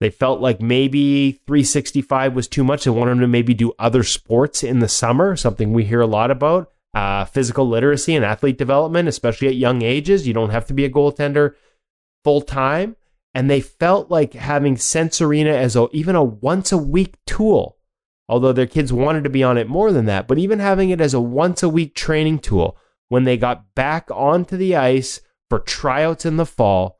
They felt like maybe 365 was too much. They wanted them to maybe do other sports in the summer, something we hear a lot about. Uh, physical literacy and athlete development, especially at young ages. You don't have to be a goaltender full time. And they felt like having Sense Arena as a, even a once a week tool, although their kids wanted to be on it more than that, but even having it as a once a week training tool, when they got back onto the ice for tryouts in the fall,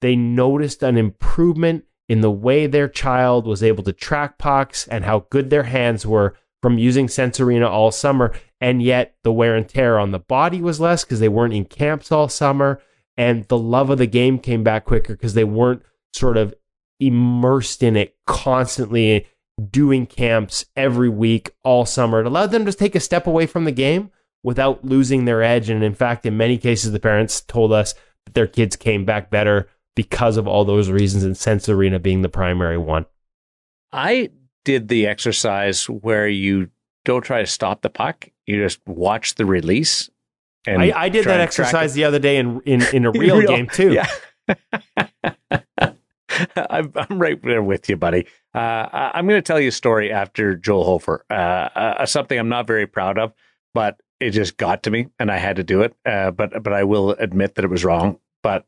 they noticed an improvement in the way their child was able to track pucks and how good their hands were from using Sense Arena all summer. And yet the wear and tear on the body was less because they weren't in camps all summer. And the love of the game came back quicker because they weren't sort of immersed in it constantly doing camps every week all summer. It allowed them to take a step away from the game without losing their edge. And in fact, in many cases, the parents told us that their kids came back better because of all those reasons, and Sense Arena being the primary one. I did the exercise where you don't try to stop the puck; you just watch the release. And I, I did that exercise the other day in in, in a real, game too. Yeah. I'm, I'm right there with you, buddy. Uh, I- I'm going to tell you a story after Joel Hofer. Uh, uh, something I'm not very proud of, but it just got to me, and I had to do it. Uh, but but I will admit that it was wrong. But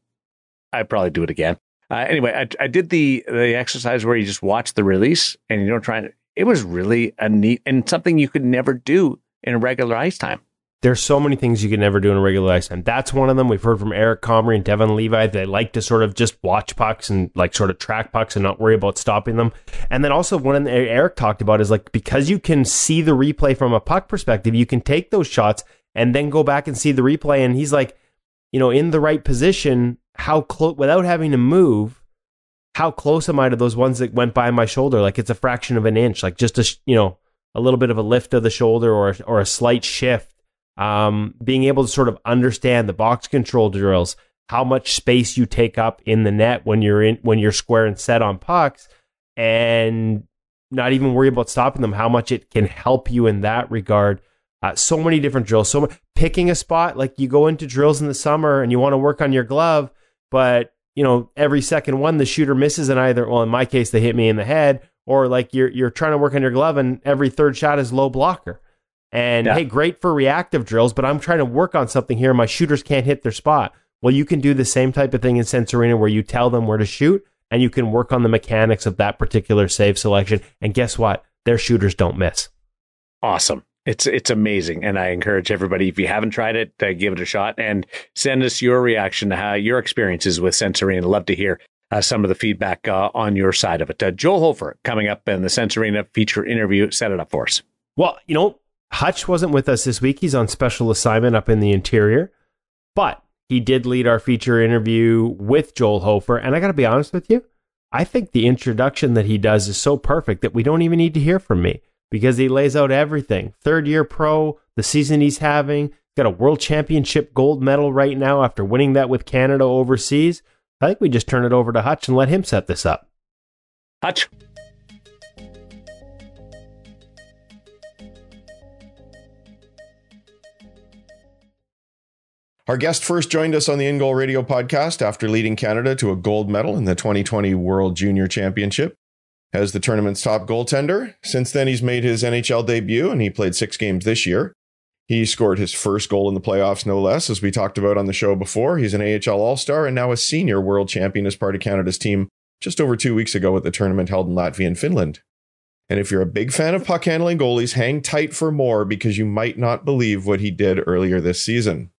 I'd probably do it again. Uh, anyway, I, I did the the exercise where you just watch the release and you don't try. And, it was really a neat and something you could never do in a regular ice time. There's so many things you can never do in a regular ice time. That's one of them. We've heard from Eric Comrie and Devon Levi. They like to sort of just watch pucks and like sort of track pucks and not worry about stopping them. And then also one that Eric talked about is like because you can see the replay from a puck perspective, you can take those shots and then go back and see the replay. And he's like, you know, in the right position, how close without having to move. How close am I to those ones that went by my shoulder? Like it's a fraction of an inch, like just a you know a little bit of a lift of the shoulder or or a slight shift um, being able to sort of understand the box control drills, how much space you take up in the net when you're in when you're square and set on pucks, and not even worry about stopping them. How much it can help you in that regard. Uh, so many different drills. So mu- picking a spot, like you go into drills in the summer and you want to work on your glove, but you know every second one the shooter misses, and either well in my case they hit me in the head, or like you're you're trying to work on your glove and every third shot is low blocker. And Yeah. hey, great for reactive drills, but I'm trying to work on something here. My shooters can't hit their spot. Well, you can do the same type of thing in Sense Arena where you tell them where to shoot and you can work on the mechanics of that particular save selection. And guess what? Their shooters don't miss. Awesome. It's it's amazing, and I encourage everybody if you haven't tried it, uh, give it a shot and send us your reaction to how your experiences with Sense Arena. Love to hear uh, some of the feedback uh, on your side of it. Uh, Joel Hofer coming up in the Sense Arena feature interview. Set it up for us. Well, you know, Hutch wasn't with us this week. He's on special assignment up in the interior, but he did lead our feature interview with Joel Hofer. And I got to be honest with you, I think the introduction that he does is so perfect that we don't even need to hear from me because he lays out everything. Third year pro, the season he's having, got a world championship gold medal right now after winning that with Canada overseas. I think we just turn it over to Hutch and let him set this up. Hutch. Our guest first joined us on the In Goal Radio podcast after leading Canada to a gold medal in the 2020 World Junior Championship as the tournament's top goaltender. Since then, he's made his NHL debut and he played six games this year. He scored his first goal in the playoffs, no less, as we talked about on the show before. He's an AHL All Star and now a senior world champion as part of Canada's team just over two weeks ago at the tournament held in Latvia and Finland. And if you're a big fan of puck handling goalies, hang tight for more because you might not believe what he did earlier this season.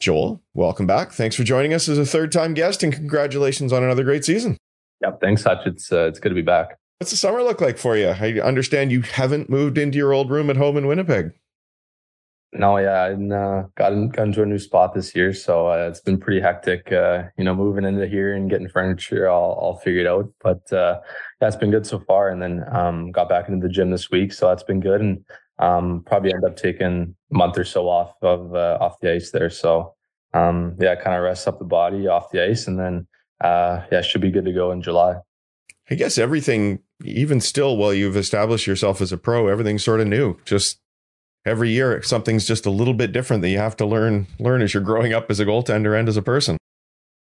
Joel, welcome back. Thanks for joining us as a third time guest and congratulations on another great season. Yep, thanks, Hutch. It's, uh, it's good to be back. What's the summer look like for you? I understand you haven't moved into your old room at home in Winnipeg. No, yeah, I uh, got, in, got into a new spot this year, so uh, it's been pretty hectic. Uh, you know, moving into here and getting furniture all all figured out, but uh, yeah, it's been good so far. And then um, got back into the gym this week, so that's been good. And um, probably end up taking a month or so off of uh, off the ice there. So um, yeah, kind of rest up the body off the ice, and then uh, yeah, should be good to go in July. I guess everything, even still, while you've established yourself as a pro, everything's sort of new. Just every year something's just a little bit different that you have to learn learn as you're growing up as a goaltender and as a person.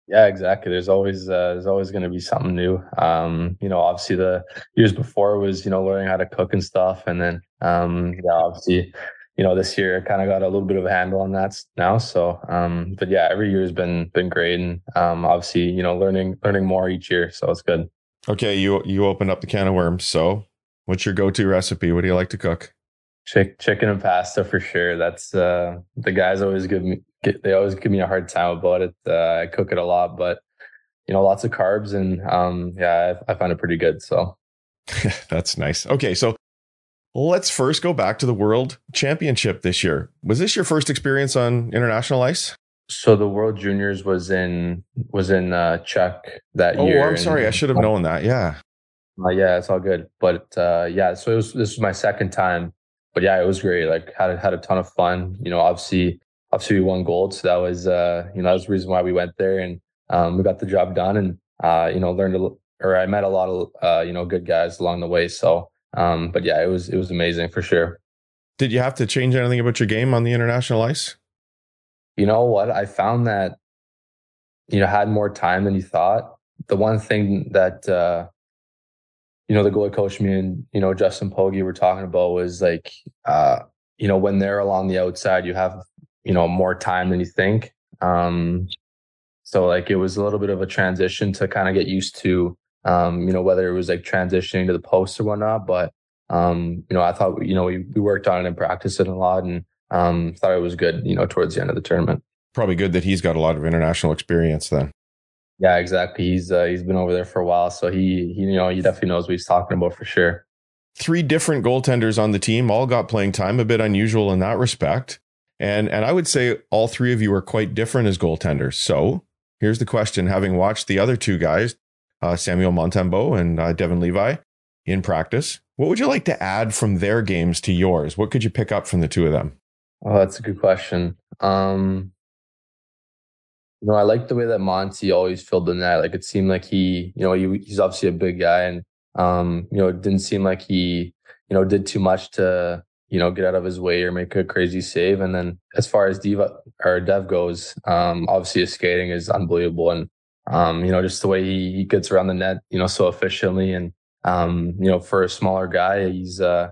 Yeah, exactly. There's always uh, there's always going to be something new. Um, you know, obviously the years before was you know learning how to cook and stuff, and then um, yeah, obviously you know this year I kind of got a little bit of a handle on that now. So, um, but yeah, every year has been been great, and um, obviously you know learning learning more each year, so it's good. Okay, you you opened up the can of worms. So, what's your go to recipe? What do you like to cook? Chick, chicken and pasta for sure. That's uh, the guys always give me. Get, they always give me a hard time about it. Uh, I cook it a lot, but you know, lots of carbs, and um, yeah, I, I find it pretty good. So that's nice. Okay, so let's first go back to the World Championship this year. Was this your first experience on international ice? So the World Juniors was in was in uh, Czech that oh, year. Oh, I'm sorry, I should have known that. Yeah. Uh, yeah, it's all good. But uh, yeah, so it was this was my second time but yeah, it was great. Like had had a ton of fun. You know, obviously, obviously we won gold, so that was uh, you know that was the reason why we went there, and um, we got the job done, and uh, you know learned a, or I met a lot of uh, you know good guys along the way. So, um, but yeah, it was it was amazing for sure. Did you have to change anything about your game on the international ice? You know what? I found that you know had more time than you thought. The one thing that uh, you know, the goalie coach me and, you know, Justin Pogge were talking about was like, uh, you know, when they're along the outside, you have, you know, more time than you think. Um, so like it was a little bit of a transition to kind of get used to, um, you know, whether it was like transitioning to the post or whatnot. But, um, you know, I thought, you know, we, we worked on it and practiced it a lot and, um, thought it was good, you know, towards the end of the tournament. Probably good that he's got a lot of international experience then. Yeah, exactly. He's uh, he's been over there for a while, so he, he you know he definitely knows what he's talking about for sure. Three different goaltenders on the team all got playing time, a bit unusual in that respect. And and I would say all three of you are quite different as goaltenders. So here's the question: Having watched the other two guys, uh, Samuel Montembeault and uh, Devon Levi, in practice, what would you like to add from their games to yours? What could you pick up from the two of them? Oh, that's a good question. Um, you know, I like the way that Monty always filled the net. Like it seemed like he, you know, he, he's obviously a big guy, and um, you know, it didn't seem like he, you know, did too much to, you know, get out of his way or make a crazy save. And then as far as Diva or Dev goes, um, obviously his skating is unbelievable, and um, you know, just the way he, he gets around the net, you know, so efficiently, and um, you know, for a smaller guy, he's uh,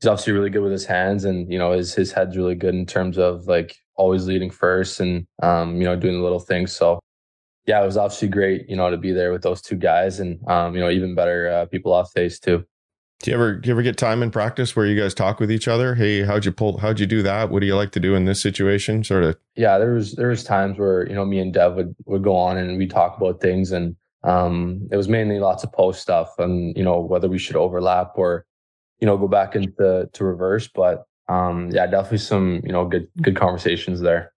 he's obviously really good with his hands, and you know, his his head's really good in terms of like always leading first and um, you know doing the little things. So yeah, it was obviously great, you know, to be there with those two guys and um, you know even better uh, people off face too. Do you ever do you ever get time in practice where you guys talk with each other? Hey, how'd you pull? How'd you do that? What do you like to do in this situation? Sort of. Yeah, there was there was times where you know me and Dev would would go on and we talk about things, and um, it was mainly lots of post stuff, and you know whether we should overlap or you know go back into to reverse. But um, yeah, definitely some you know good good conversations there.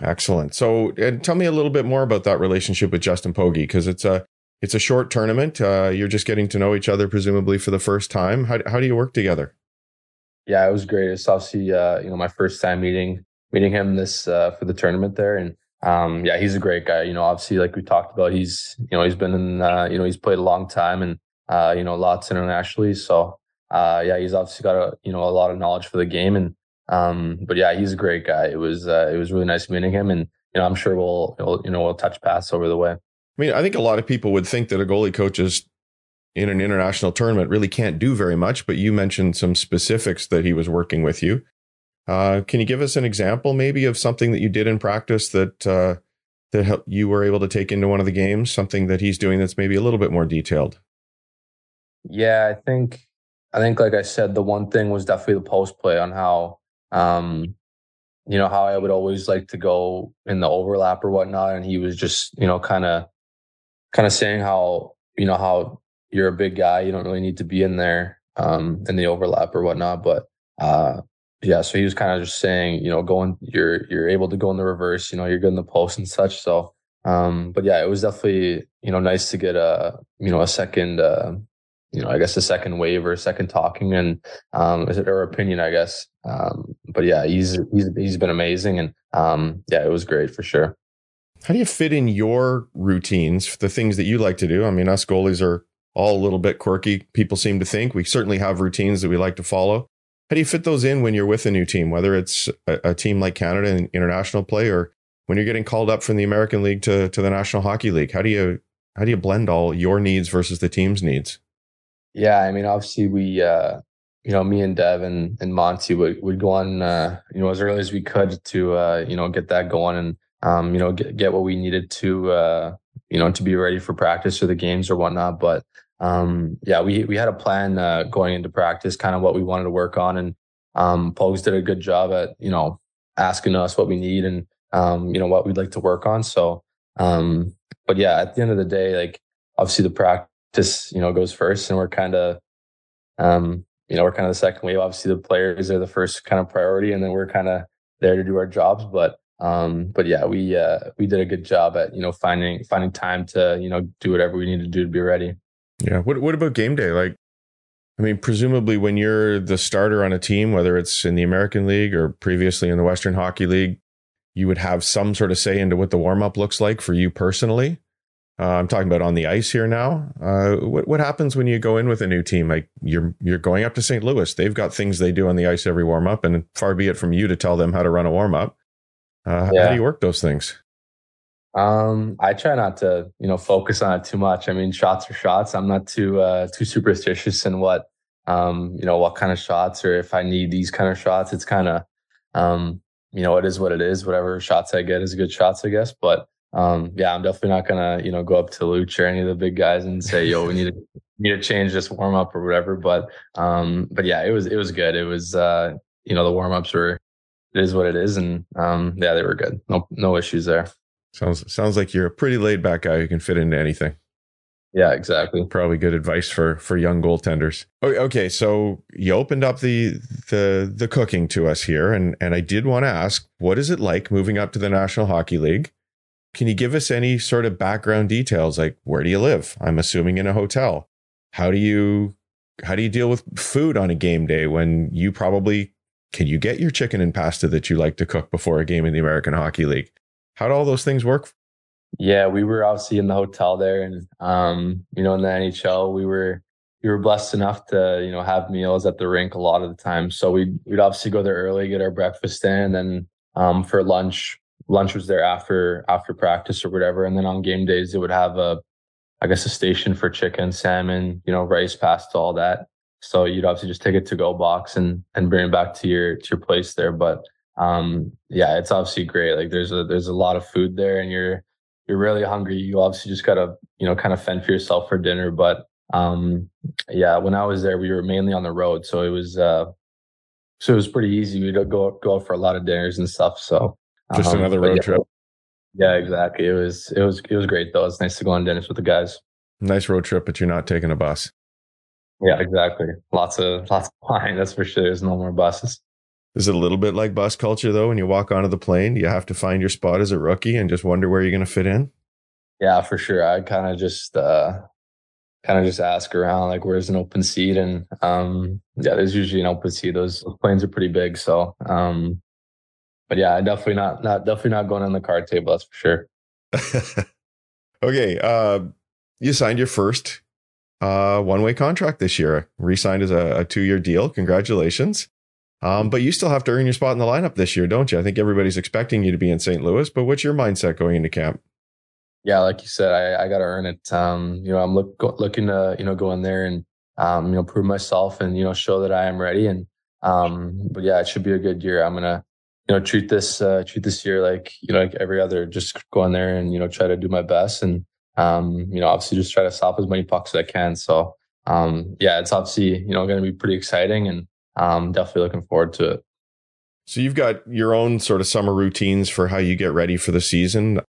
Excellent. So, and tell me a little bit more about that relationship with Justin Pogge because it's a it's a short tournament. Uh, you're just getting to know each other, presumably for the first time. How how do you work together? Yeah, it was great. It's obviously uh, you know my first time meeting meeting him this uh, for the tournament there, and um, yeah, he's a great guy. You know, obviously like we talked about, he's you know he's been in uh, you know he's played a long time and uh, you know lots internationally. So uh, yeah, he's obviously got a you know a lot of knowledge for the game, and um, but yeah, he's a great guy. It was it was really nice meeting him, and you know I'm sure we'll, we'll you know we'll touch paths over the way. I mean, I think a lot of people would think that a goalie coach is in an international tournament really can't do very much, but you mentioned some specifics that he was working with you. Uh, can you give us an example, maybe, of something that you did in practice that uh, that you were able to take into one of the games? Something that he's doing that's maybe a little bit more detailed. Yeah, I think I think, like I said, the one thing was definitely the post play on how, um, you know, how I would always like to go in the overlap or whatnot, and he was just, you know, kind of kind of saying how you know how you're a big guy, you don't really need to be in there um, in the overlap or whatnot. But uh, yeah, so he was kind of just saying, you know, going you're you're able to go in the reverse, you know, you're good in the post and such. So, um, but yeah, it was definitely you know nice to get a you know a second. Uh, you know, I guess a second wave or a second talking and um, is it or opinion, I guess. Um, but yeah, he's he's he's been amazing and um, yeah, it was great for sure. How do you fit in your routines, the things that you like to do? I mean, us goalies are all a little bit quirky. People seem to think we certainly have routines that we like to follow. How do you fit those in when you're with a new team, whether it's a, a team like Canada in international play or when you're getting called up from the American League to, to the National Hockey League? How do you how do you blend all your needs versus the team's needs? Yeah, I mean, obviously we, uh, you know, me and Dev and, and Monty would, would go on, uh, you know, as early as we could to, uh, you know, get that going and, um, you know, get, get what we needed to, uh, you know, to be ready for practice or the games or whatnot. But, um, yeah, we, we had a plan, uh, going into practice, kind of what we wanted to work on. And, um, Pogues did a good job at, you know, asking us what we need and, um, you know, what we'd like to work on. So, um, but yeah, at the end of the day, like obviously the practice, you know, goes first and we're kind of, um, you know, we're kind of the second wave. Obviously the players are the first kind of priority and then we're kind of there to do our jobs. But, um, but yeah, we uh, we did a good job at you know finding finding time to you know do whatever we need to do to be ready. Yeah. What What about game day? Like, I mean, presumably when you're the starter on a team, whether it's in the American League or previously in the Western Hockey League, you would have some sort of say into what the warm up looks like for you personally. Uh, I'm talking about on the ice here now. Uh, what what happens when you go in with a new team? Like you're you're going up to St. Louis. They've got things they do on the ice every warm up, and far be it from you to tell them how to run a warm up. Uh, yeah. How do you work those things? Um, I try not to, you know, focus on it too much. I mean, shots are shots. I'm not too uh, too superstitious in what, um, you know, what kind of shots or if I need these kind of shots. It's kind of, um, you know, it is what it is. Whatever shots I get is good shots, I guess. But um, yeah, I'm definitely not gonna, you know, go up to Luch or any of the big guys and say, "Yo, we need to need to change this warm up or whatever." But, um, but yeah, it was it was good. It was, uh, you know, the warm ups were it is what it is, and um, yeah, they were good. No, no issues there. Sounds sounds like you're a pretty laid back guy who can fit into anything. Yeah, exactly. Probably good advice for for young goaltenders. Okay, so you opened up the the the cooking to us here, and and I did want to ask, what is it like moving up to the National Hockey League? Can you give us any sort of background details, like where do you live? I'm assuming in a hotel. How do you how do you deal with food on a game day when you probably can you get your chicken and pasta that you like to cook before a game in the American Hockey League? How do all those things work? Yeah, we were obviously in the hotel there, and um, you know, in the NHL, we were we were blessed enough to you know have meals at the rink a lot of the time. So we'd we'd obviously go there early, get our breakfast in, and then um, for lunch, lunch was there after after practice or whatever. And then on game days, it would have a I guess a station for chicken, salmon, you know, rice, pasta, all that. So you'd obviously just take a to go box and and bring it back to your to your place there. But um, yeah, it's obviously great. Like there's a there's a lot of food there, and you're you're really hungry. You obviously just gotta you know kind of fend for yourself for dinner. But um, yeah, when I was there, we were mainly on the road, so it was uh, so it was pretty easy. We'd go go out for a lot of dinners and stuff. So just um, another road yeah, trip. Yeah, exactly. It was it was it was great though. It's nice to go on dinners with the guys. Nice road trip, but you're not taking a bus. Yeah, exactly. Lots of lots of flying. That's for sure. There's no more buses. Is it a little bit like bus culture though? When you walk onto the plane, you have to find your spot as a rookie and just wonder where you're going to fit in. Yeah, for sure. I kind of just uh, kind of just ask around like where's an open seat and um yeah there's usually an open seat those, planes are pretty big so um but yeah definitely not not definitely not going on the card table that's for sure okay uh you signed your first uh one-way contract this year re-signed as a, a two-year deal congratulations um but you still have to earn your spot in the lineup this year don't you i think everybody's expecting you to be in st louis but what's your mindset going into camp yeah, like you said, I, I got to earn it. Um, you know, I'm look, go, looking to, you know, go in there and, um, you know, prove myself and, you know, show that I am ready. And, um, but yeah, it should be a good year. I'm going to, you know, treat this, uh, treat this year like, you know, like every other, just go in there and, you know, try to do my best. And, um, you know, obviously just try to stop as many pucks as I can. So, um, yeah, it's obviously, you know, going to be pretty exciting and, um, definitely looking forward to it. So you've got your own sort of summer routines for how you get ready for the season.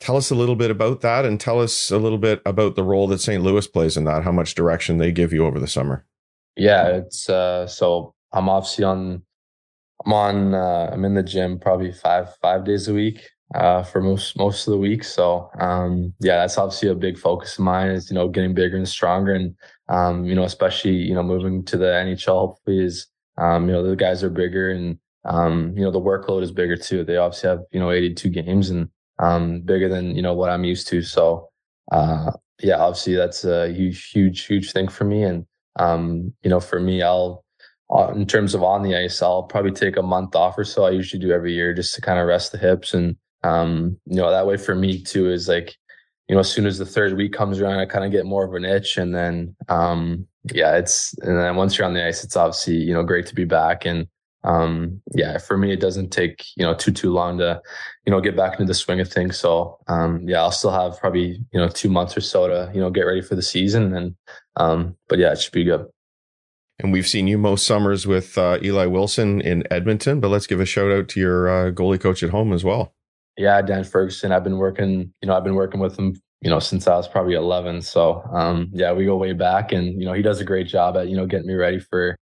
Tell us a little bit about that and tell us a little bit about the role that St. Louis plays in that, how much direction they give you over the summer. Yeah, it's uh so I'm obviously on I'm on uh I'm in the gym probably five five days a week uh for most most of the week. So um yeah, that's obviously a big focus of mine is, you know, getting bigger and stronger and um, you know, especially, you know, moving to the NHL hopefully is um, you know, the guys are bigger and um, you know, the workload is bigger too. They obviously have, you know, 82 games and um, bigger than you know what I'm used to. So uh, yeah, obviously that's a huge, huge, huge thing for me. And um, you know, for me, I'll uh, in terms of on the ice, I'll probably take a month off or so. I usually do every year just to kind of rest the hips and um, you know that way for me too is like you know as soon as the third week comes around, I kind of get more of an itch, and then um, yeah, it's and then once you're on the ice, it's obviously you know great to be back and um, yeah, for me, it doesn't take, you know, too, too long to, you know, get back into the swing of things. So, um, yeah, I'll still have probably, you know, two months or so to, you know, get ready for the season. And, um, but yeah, it should be good. And we've seen you most summers with uh, Eli Wilson in Edmonton, but let's give a shout out to your uh, goalie coach at home as well. Yeah, Dan Ferguson. I've been working, you know, I've been working with him, you know, since I was probably 11. So, um, yeah, we go way back and, you know, he does a great job at, you know, getting me ready for,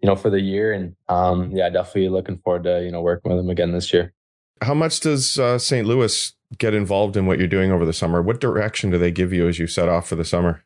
you know, for the year. And um, yeah, definitely looking forward to, you know, working with him again this year. How much does uh, St. Louis get involved in what you're doing over the summer? What direction do they give you as you set off for the summer?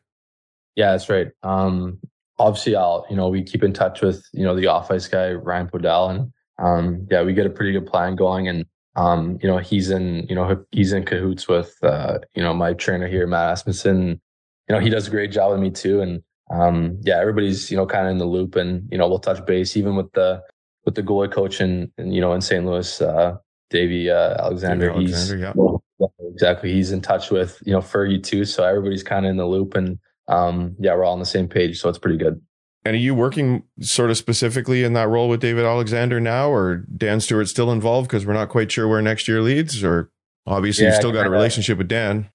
Yeah, that's right. Um, obviously, I'll, you know, we keep in touch with, you know, the off ice guy, Ryan Podell. And um, yeah, we get a pretty good plan going. And, um, you know, he's in, you know, he's in cahoots with, uh, you know, my trainer here, Matt Asmussen. You know, he does a great job with me too. And, um, yeah, everybody's you know kind of in the loop, and you know we'll touch base even with the with the goalie coach and, and you know in St. Louis, uh, Davey uh, Alexander. Davey he's Alexander, yeah. exactly he's in touch with you know Fergie too, so everybody's kind of in the loop, and um, yeah, we're all on the same page, so it's pretty good. And are you working sort of specifically in that role with David Alexander now, or Dan Stewart still involved because we're not quite sure where next year leads, or obviously yeah, you've still got a relationship with Dan.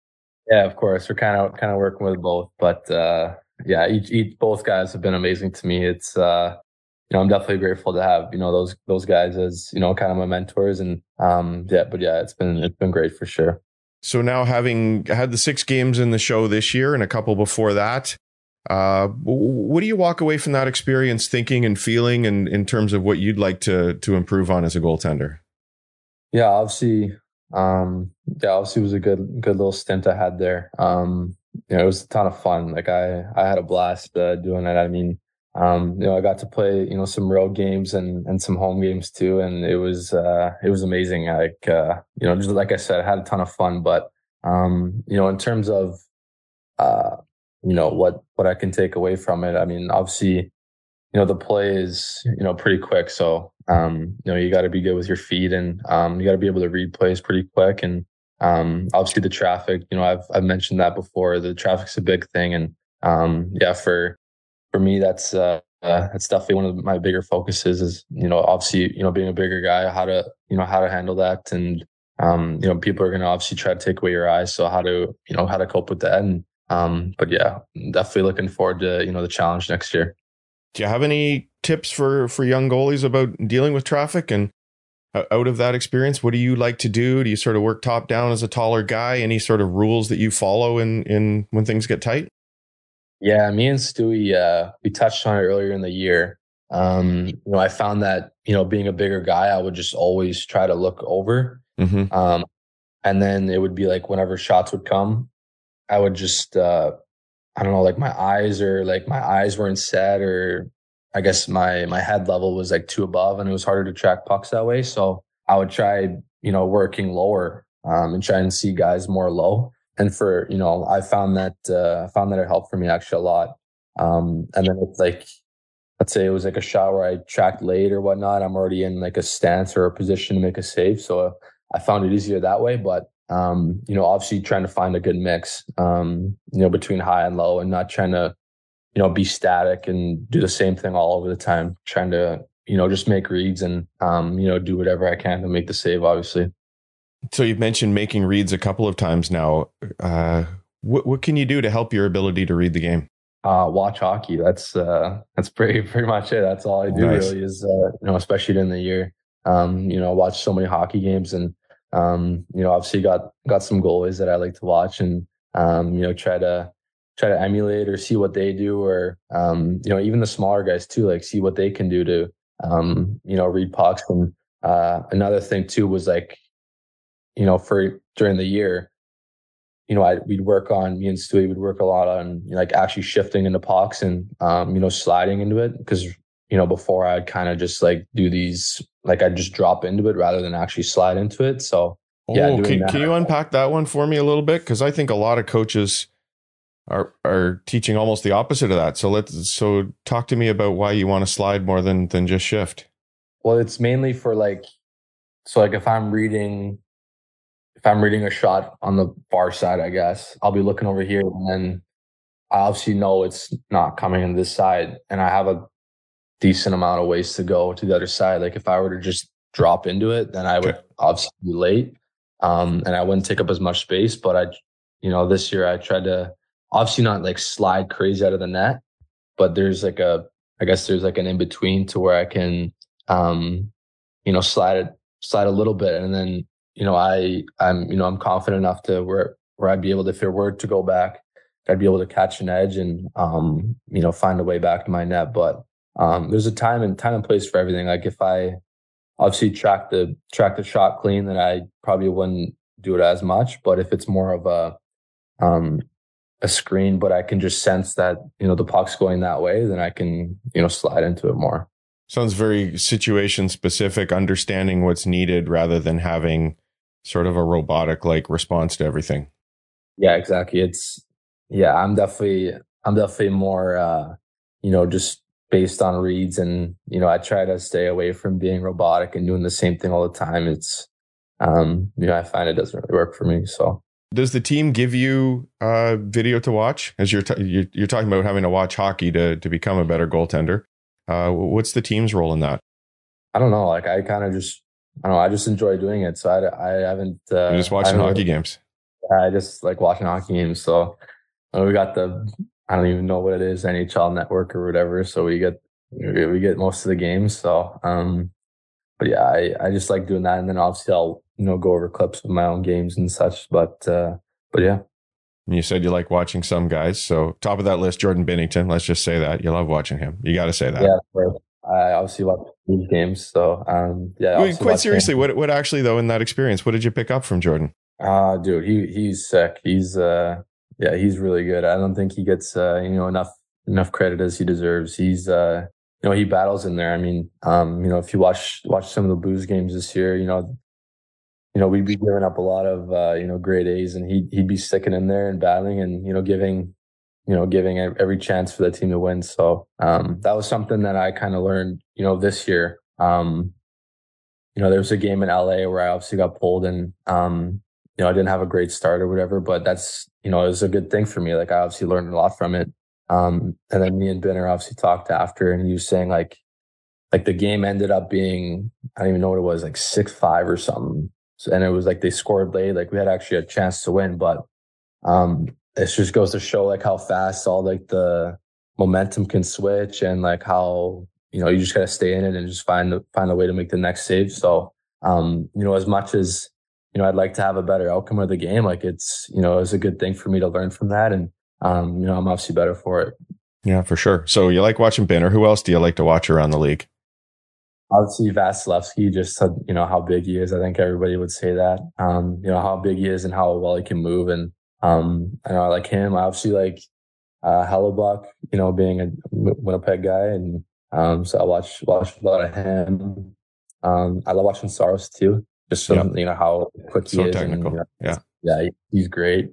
Yeah, of course, we're kind of kind of working with both, but uh, yeah, each, each both guys have been amazing to me. It's uh, you know, I'm definitely grateful to have you know those those guys as you know kind of my mentors, and um, yeah, but yeah, it's been it's been great for sure. So now having had the six games in the show this year and a couple before that, uh, what do you walk away from that experience thinking and feeling, and in terms of what you'd like to to improve on as a goaltender? Yeah, obviously, um, yeah, obviously it was a good good little stint I had there. Um, you know, it was a ton of fun. Like I, I had a blast uh, doing it. I mean, um, you know, I got to play, you know, some road games and, and some home games too. And it was, uh, it was amazing. Like, uh, you know, just like I said, I had a ton of fun, but, um, you know, in terms of, uh, you know, what, what I can take away from it. I mean, obviously, you know, the play is, you know, pretty quick. So, um, you know, you got to be good with your feet and, um, you got to be able to read plays pretty quick. And, um, obviously the traffic, you know, I've, I've mentioned that before. The traffic's a big thing. And, um, yeah, for, for me, that's, uh, uh, that's definitely one of my bigger focuses is, you know, obviously, you know, being a bigger guy, how to, you know, how to handle that. And, um, you know, people are going to obviously try to take away your eyes. So how to, you know, how to cope with that. And, Um, but yeah, definitely looking forward to you know the challenge next year. Do you have any tips for for young goalies about dealing with traffic and out of that experience? What do you like to do? Do you sort of work top down as a taller guy? Any sort of rules that you follow in in when things get tight? Yeah, me and Stewie, uh, we touched on it earlier in the year. Um, you know, I found that you know being a bigger guy, I would just always try to look over, mm-hmm. um, and then it would be like whenever shots would come, I would just uh, I don't know, like my eyes or like my eyes weren't set or I guess my my head level was like too above and it was harder to track pucks that way. So I would try, you know, working lower um, and try and see guys more low. And for, you know, I found that uh, I found that it helped for me actually a lot. Um, and then it's like let's say it was like a shot where I tracked late or whatnot, I'm already in like a stance or a position to make a save. So I found it easier that way. But um, you know, obviously trying to find a good mix, um, you know, between high and low and not trying to you know, be static and do the same thing all over the time, trying to, you know, just make reads and, um, you know, do whatever I can to make the save, obviously. So you've mentioned making reads a couple of times now. Uh, what, what can you do to help your ability to read the game? Uh, watch hockey. That's, uh, that's pretty, pretty much it. That's all I do nice. really is, uh, you know, especially during the year, um, you know, watch so many hockey games and, um, you know, obviously got, got some goalies that I like to watch and, um, you know, try to, try to emulate or see what they do or um, you know even the smaller guys too like see what they can do to um, you know read pucks. And uh, another thing too was like you know for during the year you know I, we'd work on me and Stewie would work a lot on you know, like actually shifting into pucks and um, you know sliding into it because you know before I'd kind of just like do these like I'd just drop into it rather than actually slide into it so yeah oh, can, can you unpack that one for me a little bit because I think a lot of coaches are are teaching almost the opposite of that. So let's so talk to me about why you want to slide more than than just shift. Well, it's mainly for like so like if I'm reading if I'm reading a shot on the far side, I guess I'll be looking over here and then I obviously know it's not coming in this side and I have a decent amount of ways to go to the other side. Like if I were to just drop into it, then I would okay. obviously be late. Um, and I wouldn't take up as much space, but I, you know, this year I tried to obviously not like slide crazy out of the net, but there's like a, I guess there's like an in between to where I can, um, you know, slide it, slide a little bit. And then, you know, I, I'm, you know, I'm confident enough to where, where I'd be able to, if it were to go back, I'd be able to catch an edge and, um, you know, find a way back to my net. But, um, there's a time and time and place for everything. Like if I obviously track the, track the shot clean, then I probably wouldn't do it as much. But if it's more of a, um, a screen, but I can just sense that, you know, the puck's going that way, then I can, you know, slide into it more. Sounds very situation specific, understanding what's needed rather than having sort of a robotic like response to everything. Yeah, exactly. It's yeah, I'm definitely I'm definitely more uh, you know, just based on reads and, you know, I try to stay away from being robotic and doing the same thing all the time. It's um, you know, I find it doesn't really work for me. So does the team give you uh, video to watch as you're, t- you're, you're talking about having to watch hockey to to become a better goaltender? Uh, what's the team's role in that? I don't know. Like I kind of just I don't know. I just enjoy doing it. So I, I haven't. Uh, You're just watching hockey games. I just like watching hockey games. So uh, we got the I don't even know what it is NHL Network or whatever. So we get we get most of the games. So um, but yeah, I I just like doing that, and then obviously I'll you know go over clips of my own games and such. But uh, but yeah. You said you like watching some guys. So top of that list, Jordan Binnington. Let's just say that you love watching him. You got to say that. Yeah, I obviously watch these games. So um, yeah. Wait, quite seriously, what what actually though in that experience, what did you pick up from Jordan? Uh dude, he he's sick. He's uh yeah, he's really good. I don't think he gets uh you know enough enough credit as he deserves. He's uh you know he battles in there. I mean, um, you know, if you watch watch some of the Blues games this year, you know, you know, we'd be giving up a lot of, uh, you know, grade A's and he'd, he'd be sticking in there and battling and, you know, giving, you know, giving every chance for the team to win. So, um, that was something that I kind of learned, you know, this year. Um, you know, there was a game in LA where I obviously got pulled and, um, you know, I didn't have a great start or whatever, but that's, you know, it was a good thing for me. Like I obviously learned a lot from it. Um, and then me and Binner obviously talked after and he was saying like, like the game ended up being, I don't even know what it was, like six, five or something so, and it was like they scored late. Like we had actually a chance to win, but um, it just goes to show like how fast all like the momentum can switch and like how you know you just gotta stay in it and just find the, find a way to make the next save. So um, you know, as much as you know, I'd like to have a better outcome of the game. Like it's you know, it's a good thing for me to learn from that, and um, you know, I'm obviously better for it. Yeah, for sure. So you like watching Binner. Who else do you like to watch around the league? Obviously, Vasilevskiy, just you know how big he is. I think everybody would say that. Um, you know how big he is and how well he can move, and um, I know I like him. I obviously like uh, Hellebuyck, you know, being a Winnipeg guy, and um, so I watch watch a lot of him. Um, I love watching Saros too, just from yep. you know how quick he so is. Technical. And, you know, yeah, yeah, he's great.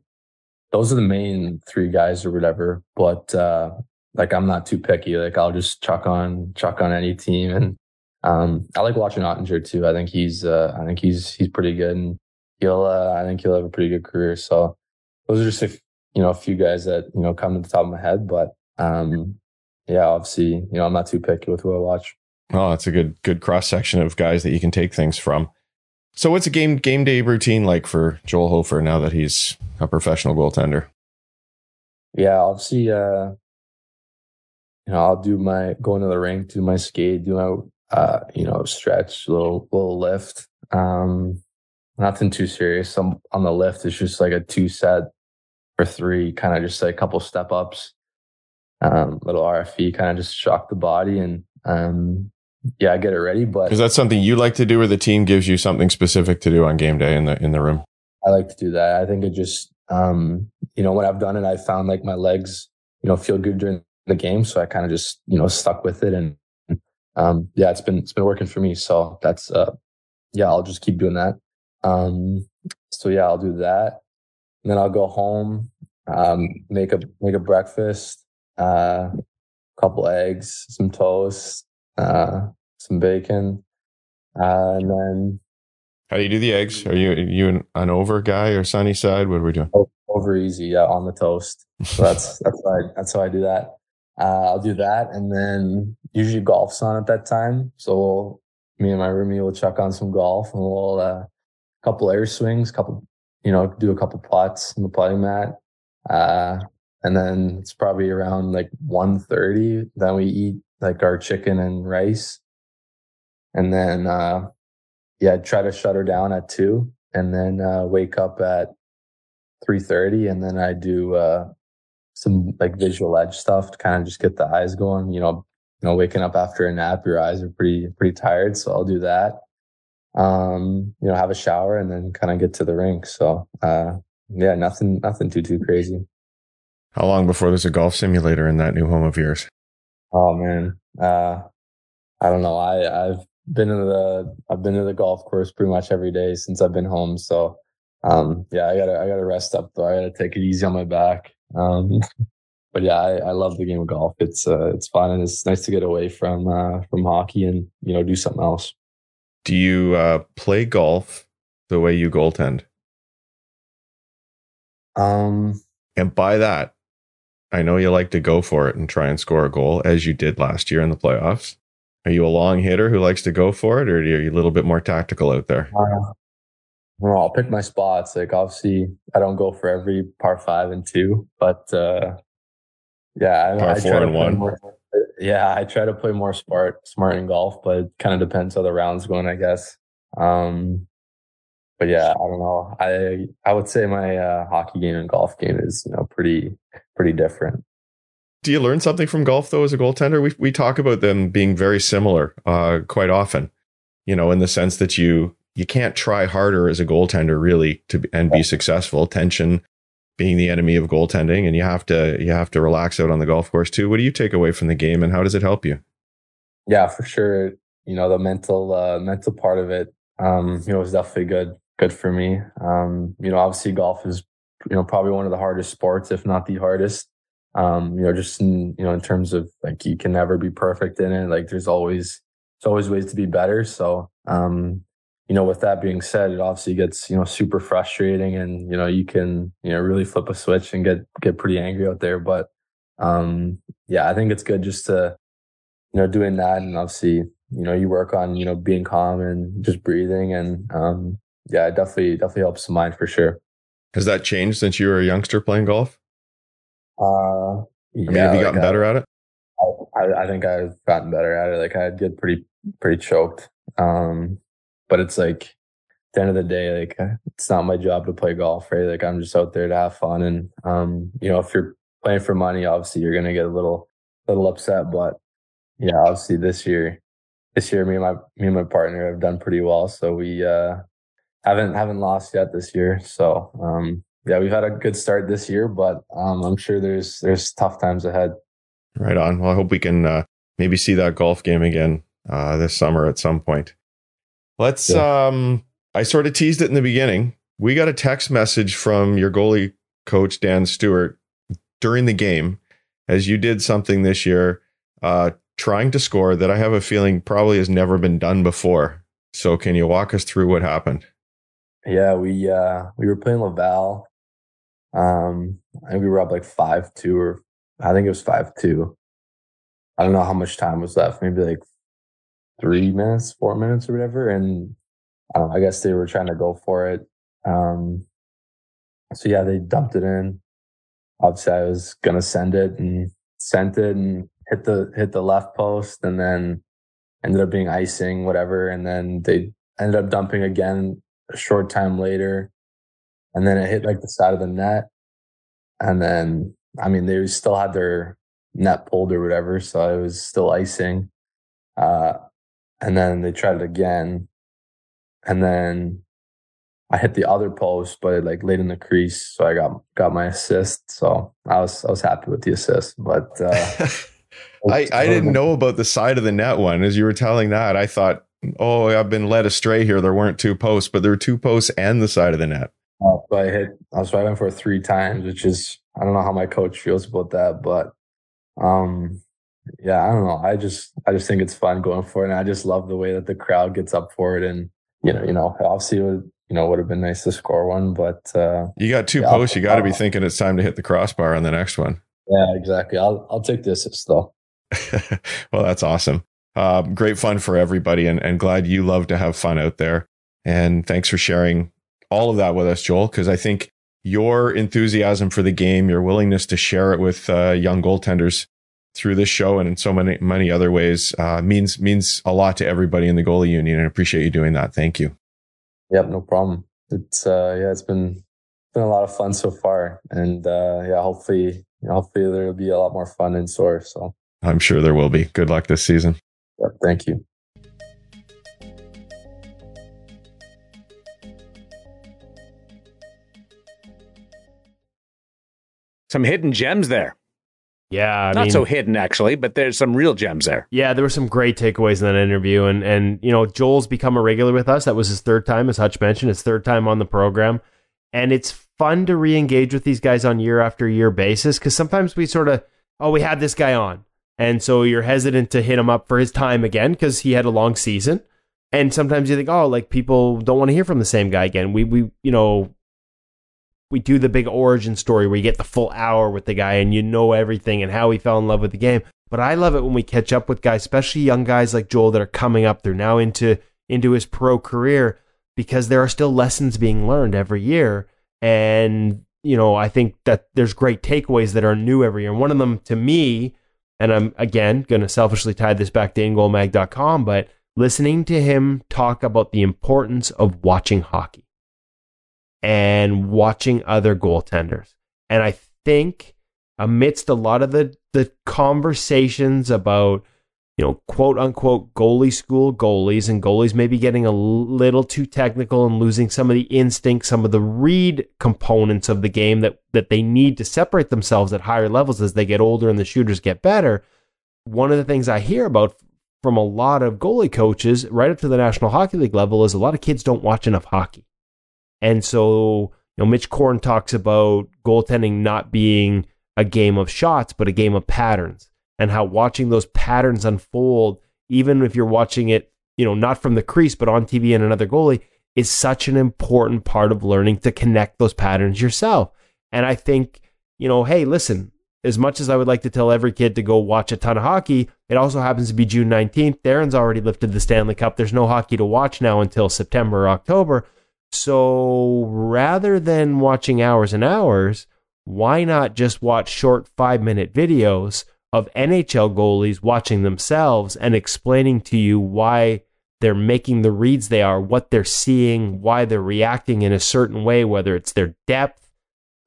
Those are the main three guys or whatever. But uh, like, I'm not too picky. Like, I'll just chuck on chuck on any team, and um, I like watching Oettinger too. I think he's uh, I think he's he's pretty good, and he'll uh, I think he'll have a pretty good career. So those are just a, you know a few guys that you know come to the top of my head. But um, yeah, obviously you know I'm not too picky with who I watch. Oh, that's a good good cross section of guys that you can take things from. So, what's a game game day routine like for Joel Hofer now that he's a professional goaltender? Yeah, obviously, uh, you know, I'll do my go into the rink, do my skate, do my uh, you know, stretch, little little lift. Um, nothing too serious. I'm on the lift. It's just like a two set or three, kind of just like a couple step ups, um, little RFE, kind of just shock the body and um, yeah, I get it ready. But is that something you like to do, or the team gives you something specific to do on game day in the in the room? I like to do that. I think it just um, you know when I've done it, I found like my legs you know feel good during the game, so I kind of just you know stuck with it and um, yeah, it's been it's been working for me. So that's uh, yeah, I'll just keep doing that. Um, so yeah, I'll do that, and then I'll go home, um, make a make a breakfast, uh, couple eggs, some toast, uh, some bacon, uh, and then. How do you do the eggs? Are you are you an, over guy or sunny side? What are we doing? Over easy, yeah, on the toast. So that's that's how I, that's how I do that. Uh, I'll do that, and then usually golf's on at that time. So we'll, me and my roommate will chuck on some golf, and we'll uh, couple air swings, couple, you know, do a couple putts on the putting mat. Uh, and then it's probably around like 1.30. Then we eat like our chicken and rice. And then, uh, yeah, I'd try to shut her down at two and then, uh, wake up at 3.30. And then I do, uh, some like Vizual Edge stuff to kind of just get the eyes going. You know, you know, waking up after a nap, your eyes are pretty pretty tired, so I'll do that. Um, you know, have a shower and then kind of get to the rink. So, uh, yeah, nothing nothing too too crazy. How long before there's a golf simulator in that new home of yours? Oh man, uh, I don't know. I I've been to the I've been to the golf course pretty much every day since I've been home. So, um, yeah, I gotta I gotta rest up though. I gotta take it easy on my back. Um, but yeah, I, I, love the game of golf. It's uh, it's fun and it's nice to get away from uh, from hockey and you know do something else. Do you uh, play golf the way you goaltend? Um, and by that, I know you like to go for it and try and score a goal as you did last year in the playoffs. Are you a long hitter who likes to go for it, or are you a little bit more tactical out there? Uh, well, I'll pick my spots. Like obviously, I don't go for every par five and two, but uh, yeah, I, I four and one. More, yeah, I try to play more smart, smart in golf, but it kind of depends how the rounds going, I guess. Um, but yeah, I don't know. I I would say my uh, hockey game and golf game is you know pretty pretty different. Do you learn something from golf though as a goaltender? We we talk about them being very similar uh, quite often. You know, in the sense that you you can't try harder as a goaltender really to and be successful. Tension being the enemy of goaltending, and you have to you have to relax out on the golf course too. What do you take away from the game, and how does it help you? Yeah, for sure. You know, the mental uh, mental part of it, um, you know, is definitely good good for me. Um, you know, obviously golf is you know probably one of the hardest sports, if not the hardest. Um, you know, just in you know in terms of like you can never be perfect in it. Like there's always there's always ways to be better. So um, you know, with that being said, it obviously gets, you know, super frustrating and, you know, you can, you know, really flip a switch and get, get pretty angry out there. But, um, yeah, I think it's good just to, you know, doing that. And obviously, you know, you work on, you know, being calm and just breathing. And, um, yeah, it definitely, definitely helps the mind for sure. Has that changed since you were a youngster playing golf? Uh, I mean, yeah, have you like, gotten I- better at it? I, I think I've gotten better at it. Like I'd get pretty pretty choked. Um, but it's like at the end of the day, like it's not my job to play golf, right? Like I'm just out there to have fun. And um, you know, if you're playing for money, obviously you're gonna get a little little upset. But yeah, obviously this year this year me and my me and my partner have done pretty well. So we uh haven't haven't lost yet this year. So um yeah, we've had a good start this year, but um I'm sure there's there's tough times ahead. Right on. Well, I hope we can uh, maybe see that golf game again uh, this summer at some point. Let's. Um, I sort of teased it in the beginning. We got a text message from your goalie coach Dan Stewart during the game, as you did something this year, uh, trying to score that I have a feeling probably has never been done before. So, can you walk us through what happened? Yeah, we uh we were playing Laval. Um I think we were up like five two or I think it was five two. I don't know how much time was left, maybe like three minutes, four minutes or whatever. And I don't know, I guess they were trying to go for it. Um so yeah, they dumped it in. Obviously I was gonna send it and sent it and hit the hit the left post and then ended up being icing, whatever, and then they ended up dumping again a short time later. And then it hit like the side of the net. And then, I mean, they still had their net pulled or whatever. So it was still icing. Uh, and then they tried it again. And then I hit the other post, but like late in the crease. So I got, got my assist. So I was, I was happy with the assist, but, uh, I, I didn't know about the side of the net one. As you were telling that, I thought, oh, I've been led astray here. There weren't two posts, but there were two posts and the side of the net. Uh, so I hit, I was I went for three times, which is, I don't know how my coach feels about that, but, um, yeah, I don't know. I just, I just think it's fun going for it. And I just love the way that the crowd gets up for it. And, you know, you know, obviously it would, you know, would have been nice to score one, but, uh, You got two Yeah, posts. You got to be thinking it's time to hit the crossbar on the next one. yeah, exactly. I'll, I'll take this assist though. well, that's awesome. Uh, great fun for everybody, and, and glad you love to have fun out there. And thanks for sharing all of that with us, Joel, because I think your enthusiasm for the game, your willingness to share it with uh, young goaltenders through this show and in so many many other ways uh, means means a lot to everybody in the goalie union. And I appreciate you doing that. Thank you. Yep, no problem. It's, uh, yeah, it's been, been a lot of fun so far. And, uh, yeah, hopefully, hopefully there'll be a lot more fun in store. So, I'm sure there will be. Good luck this season. Yep, thank you. Some hidden gems there. Yeah, I Not mean, so hidden, actually, but there's some real gems there. Yeah, there were some great takeaways in that interview, and and you know Joel's become a regular with us. That was his third time, as Hutch mentioned, his third time on the program, and it's fun to re-engage with these guys on year after year basis because sometimes we sort of oh we had this guy on, and so you're hesitant to hit him up for his time again because he had a long season, and sometimes you think oh like people don't want to hear from the same guy again. We we you know we do the big origin story where you get the full hour with the guy and you know everything and how he fell in love with the game. But I love it when we catch up with guys, especially young guys like Joel that are coming up. They're now into into his pro career because there are still lessons being learned every year. And you know, I think that there's great takeaways that are new every year. And one of them to me, and I'm again going to selfishly tie this back to ingoalmag.com, but listening to him talk about the importance of watching hockey and watching other goaltenders. And I think amidst a lot of the the conversations about you know quote unquote goalie school goalies and goalies maybe getting a little too technical and losing some of the instinct some of the read components of the game that that they need to separate themselves at higher levels as they get older and the shooters get better. One of the things i hear about from a lot of goalie coaches right up to the national hockey league level is a lot of kids don't watch enough hockey. And so, you know, Mitch Korn talks about goaltending not being a game of shots, but a game of patterns, and how watching those patterns unfold, even if you're watching it, you know, not from the crease, but on TV and another goalie, is such an important part of learning to connect those patterns yourself. And I think, you know, hey, listen, as much as I would like to tell every kid to go watch a ton of hockey, it also happens to be June 19th. Daren's already lifted the Stanley Cup. There's no hockey to watch now until September or October. So rather than watching hours and hours, why not just watch short five minute videos of NHL goalies watching themselves and explaining to you why they're making the reads they are, what they're seeing, why they're reacting in a certain way, whether it's their depth,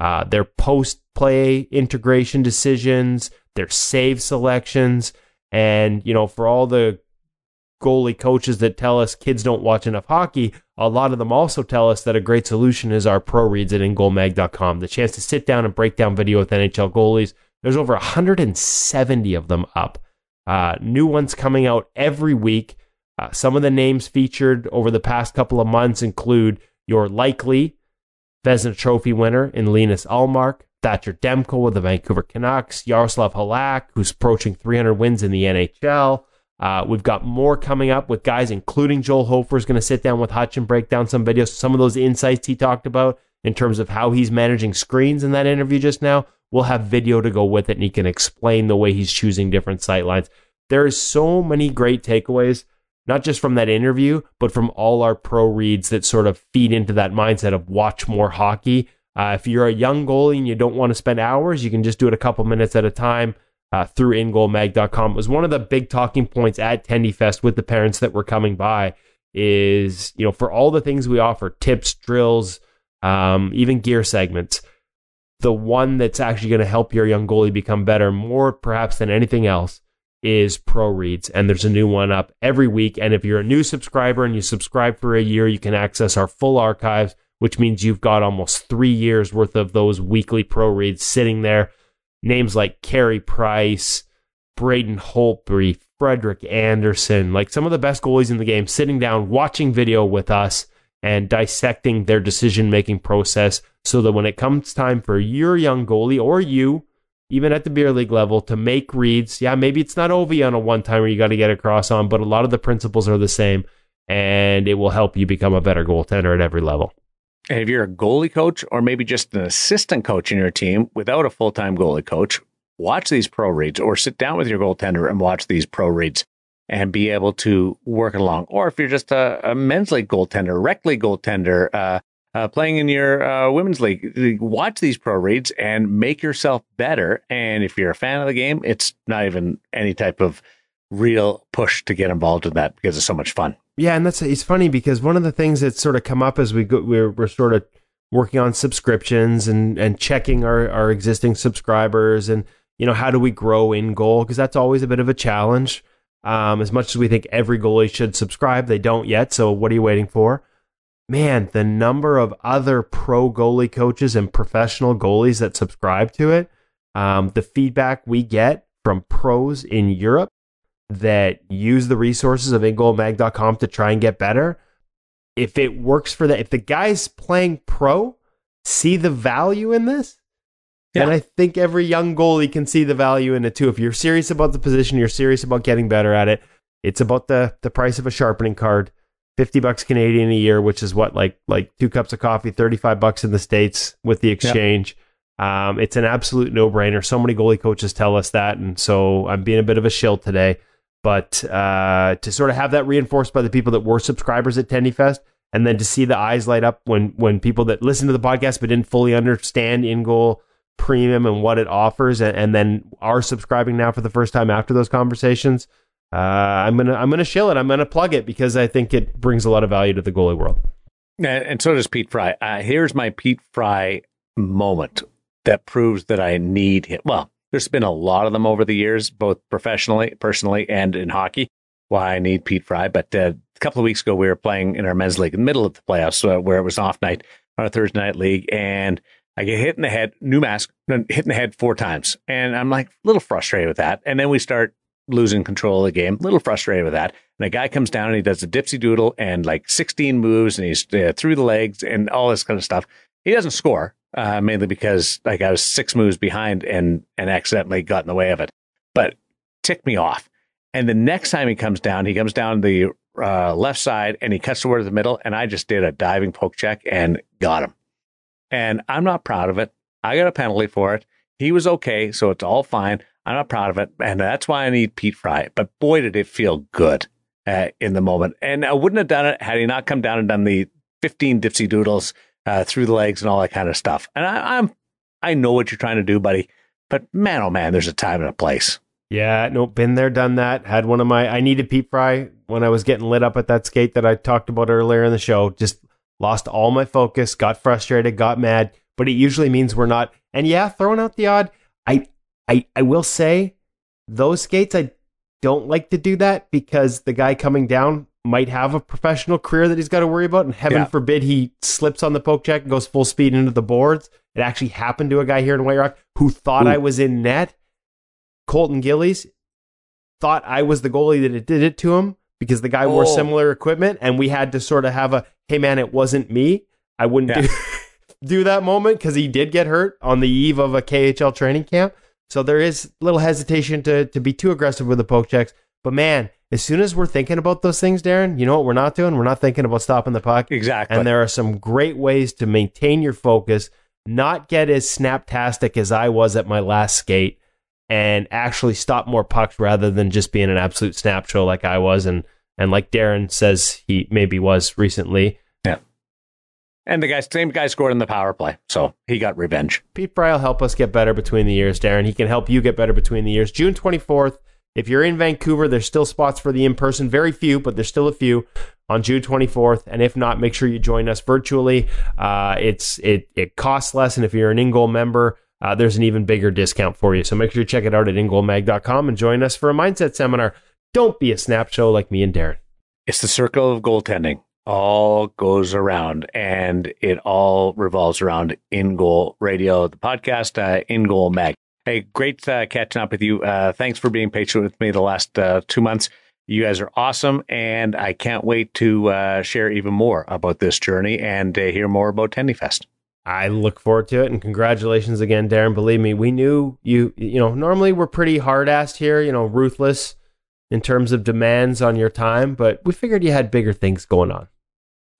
uh, their post play integration decisions, their save selections. And, you know, for all the goalie coaches that tell us kids don't watch enough hockey, a lot of them also tell us that a great solution is our pro reads at ingoalmag.com. The chance to sit down and break down video with NHL goalies. There's over 170 of them up. Uh, new ones coming out every week. Uh, some of the names featured over the past couple of months include your likely Vezina Trophy winner in Linus Ullmark, Thatcher Demko with the Vancouver Canucks, Yaroslav Halak, who's approaching 300 wins in the NHL, uh, we've got more coming up with guys, including Joel Hofer is going to sit down with Hutch and break down some videos, some of those insights he talked about in terms of how he's managing screens in that interview just now. We'll have video to go with it, and he can explain the way he's choosing different sight lines. There is so many great takeaways, not just from that interview, but from all our pro reads that sort of feed into that mindset of watch more hockey. Uh, if you're a young goalie and you don't want to spend hours, you can just do it a couple minutes at a time uh, through ingoalmag.com. It was one of the big talking points at Tendy Fest with the parents that were coming by is, you know, for all the things we offer, tips, drills, um, even gear segments, the one that's actually going to help your young goalie become better more perhaps than anything else is Pro Reads. And there's a new one up every week. And if you're a new subscriber and you subscribe for a year, you can access our full archives, which means you've got almost three years worth of those weekly Pro Reads sitting there names like Carey Price, Braden Holtby, Frederik Andersen, like some of the best goalies in the game, sitting down, watching video with us and dissecting their decision making process so that when it comes time for your young goalie or you, even at the beer league level, to make reads, yeah, maybe it's not Ovi on a one timer you got to get across on, but a lot of the principles are the same and it will help you become a better goaltender at every level. And if you're a goalie coach or maybe just an assistant coach in your team without a full time goalie coach, watch these pro reads or sit down with your goaltender and watch these pro reads and be able to work along. Or if you're just a, a men's league goaltender, rec league goaltender, uh, uh, playing in your uh, women's league, watch these pro reads and make yourself better. And if you're a fan of the game, it's not even any type of real push to get involved in that because it's so much fun. Yeah, and that's it's funny because one of the things that's sort of come up as we go, we're we're sort of working on subscriptions and and checking our our existing subscribers and you know how do we grow in goal because that's always a bit of a challenge. Um, as much as we think every goalie should subscribe, they don't yet. So what are you waiting for? Man, the number of other pro goalie coaches and professional goalies that subscribe to it, um, the feedback we get from pros in Europe that use the resources of ingoalmag.com to try and get better. If it works for that, if the guys playing pro see the value in this, yeah. then I think every young goalie can see the value in it too. If you're serious about the position, you're serious about getting better at it. It's about the the price of a sharpening card. 50 bucks Canadian a year, which is what like like two cups of coffee, 35 bucks in the states with the exchange. Um, it's an absolute no-brainer. So many goalie coaches tell us that and so I'm being a bit of a shill today. But uh, to sort of have that reinforced by the people that were subscribers at Tendy Fest, and then to see the eyes light up when when people that listen to the podcast but didn't fully understand in goal premium and what it offers, and, and, then are subscribing now for the first time after those conversations, uh, I'm gonna I'm gonna shill it. I'm gonna plug it because I think it brings a lot of value to the goalie world. And, and so does Pete Fry. Uh, here's my Pete Fry moment that proves that I need him. Well, there's been a lot of them over the years, both professionally, personally, and in hockey. Why I need Pete Fry. But uh, a couple of weeks ago, we were playing in our men's league in the middle of the playoffs, uh, where it was off night on a Thursday night league, and I get hit in the head, new mask, hit in the head four times, and I'm like a little frustrated with that. And then we start losing control of the game, a little frustrated with that. And a guy comes down and he does a dipsy doodle and like 16 moves, and he's uh, through the legs and all this kind of stuff. He doesn't score, uh, mainly because like I was six moves behind and and accidentally got in the way of it. But ticked me off. And the next time he comes down, he comes down the uh, left side and he cuts toward the middle, and I just did a diving poke check and got him. And I'm not proud of it. I got a penalty for it. He was okay, so it's all fine. I'm not proud of it, and that's why I need Pete Fry. But boy, did it feel good uh, in the moment. And I wouldn't have done it had he not come down and done the 15 dipsy doodles uh, through the legs and all that kind of stuff. And I, am I know what you're trying to do, buddy. But man, oh man, there's a time and a place. Yeah, no, been there, done that. Had one of my, I needed Pete Fry when I was getting lit up at that skate that I talked about earlier in the show. Just lost all my focus, got frustrated, got mad. But it usually means we're not. And yeah, throwing out the odd. I, I, I will say, those skates, I don't like to do that because the guy coming down might have a professional career that he's got to worry about. And heaven Yeah. forbid he slips on the poke check and goes full speed into the boards. It actually happened to a guy here in White Rock who thought Ooh. I was in net. Colton Gillies thought I was the goalie that it did it to him because the guy wore Oh. similar equipment and we had to sort of have a hey man it wasn't me. I wouldn't Yeah. do, do that moment because he did get hurt on the eve of a KHL training camp. So there is a little hesitation to to be too aggressive with the poke checks. But man as soon as we're thinking about those things Daren you know what we're not doing? We're not thinking about stopping the puck. Exactly. and there are some great ways to maintain your focus, not get as snaptastic as I was at my last skate, and actually stop more pucks rather than just being an absolute snap show like I was. And and like Daren says he maybe was recently. Yeah. And the guy, same guy scored in the power play, so he got revenge. Pete Fry will help us get better between the years, Daren. He can help you get better between the years. June 24th. If you're in Vancouver, there's still spots for the in person. Very few, but there's still a few on June 24th. And if not, make sure you join us virtually. Uh, it's it it costs less, and if you're an InGoal member, uh, there's an even bigger discount for you. So make sure you check it out at ingoalmag.com and join us for a mindset seminar. Don't be a snap show like me and Daren. It's the circle of goaltending. All goes around, and it all revolves around In Goal Radio, the podcast, uh, In Goal Mag. Hey, great uh, catching up with you. Uh, thanks for being patient with me the last uh, two months. You guys are awesome, and I can't wait to uh, share even more about this journey and uh, hear more about TendyFest. I look forward to it and congratulations again, Daren. Believe me, we knew you, you know, normally we're pretty hard assed here, you know, ruthless in terms of demands on your time, but we figured you had bigger things going on.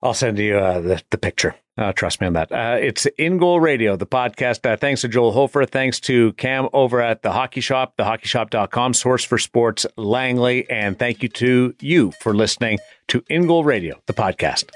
I'll send you uh, the, the picture. Uh, trust me on that. Uh, it's In Goal Radio, the podcast. Uh, thanks to Joel Hofer. Thanks to Cam over at the Hockey Shop, thehockeyshop.com, source for sports, Langley. And thank you to you for listening to In Goal Radio, the podcast.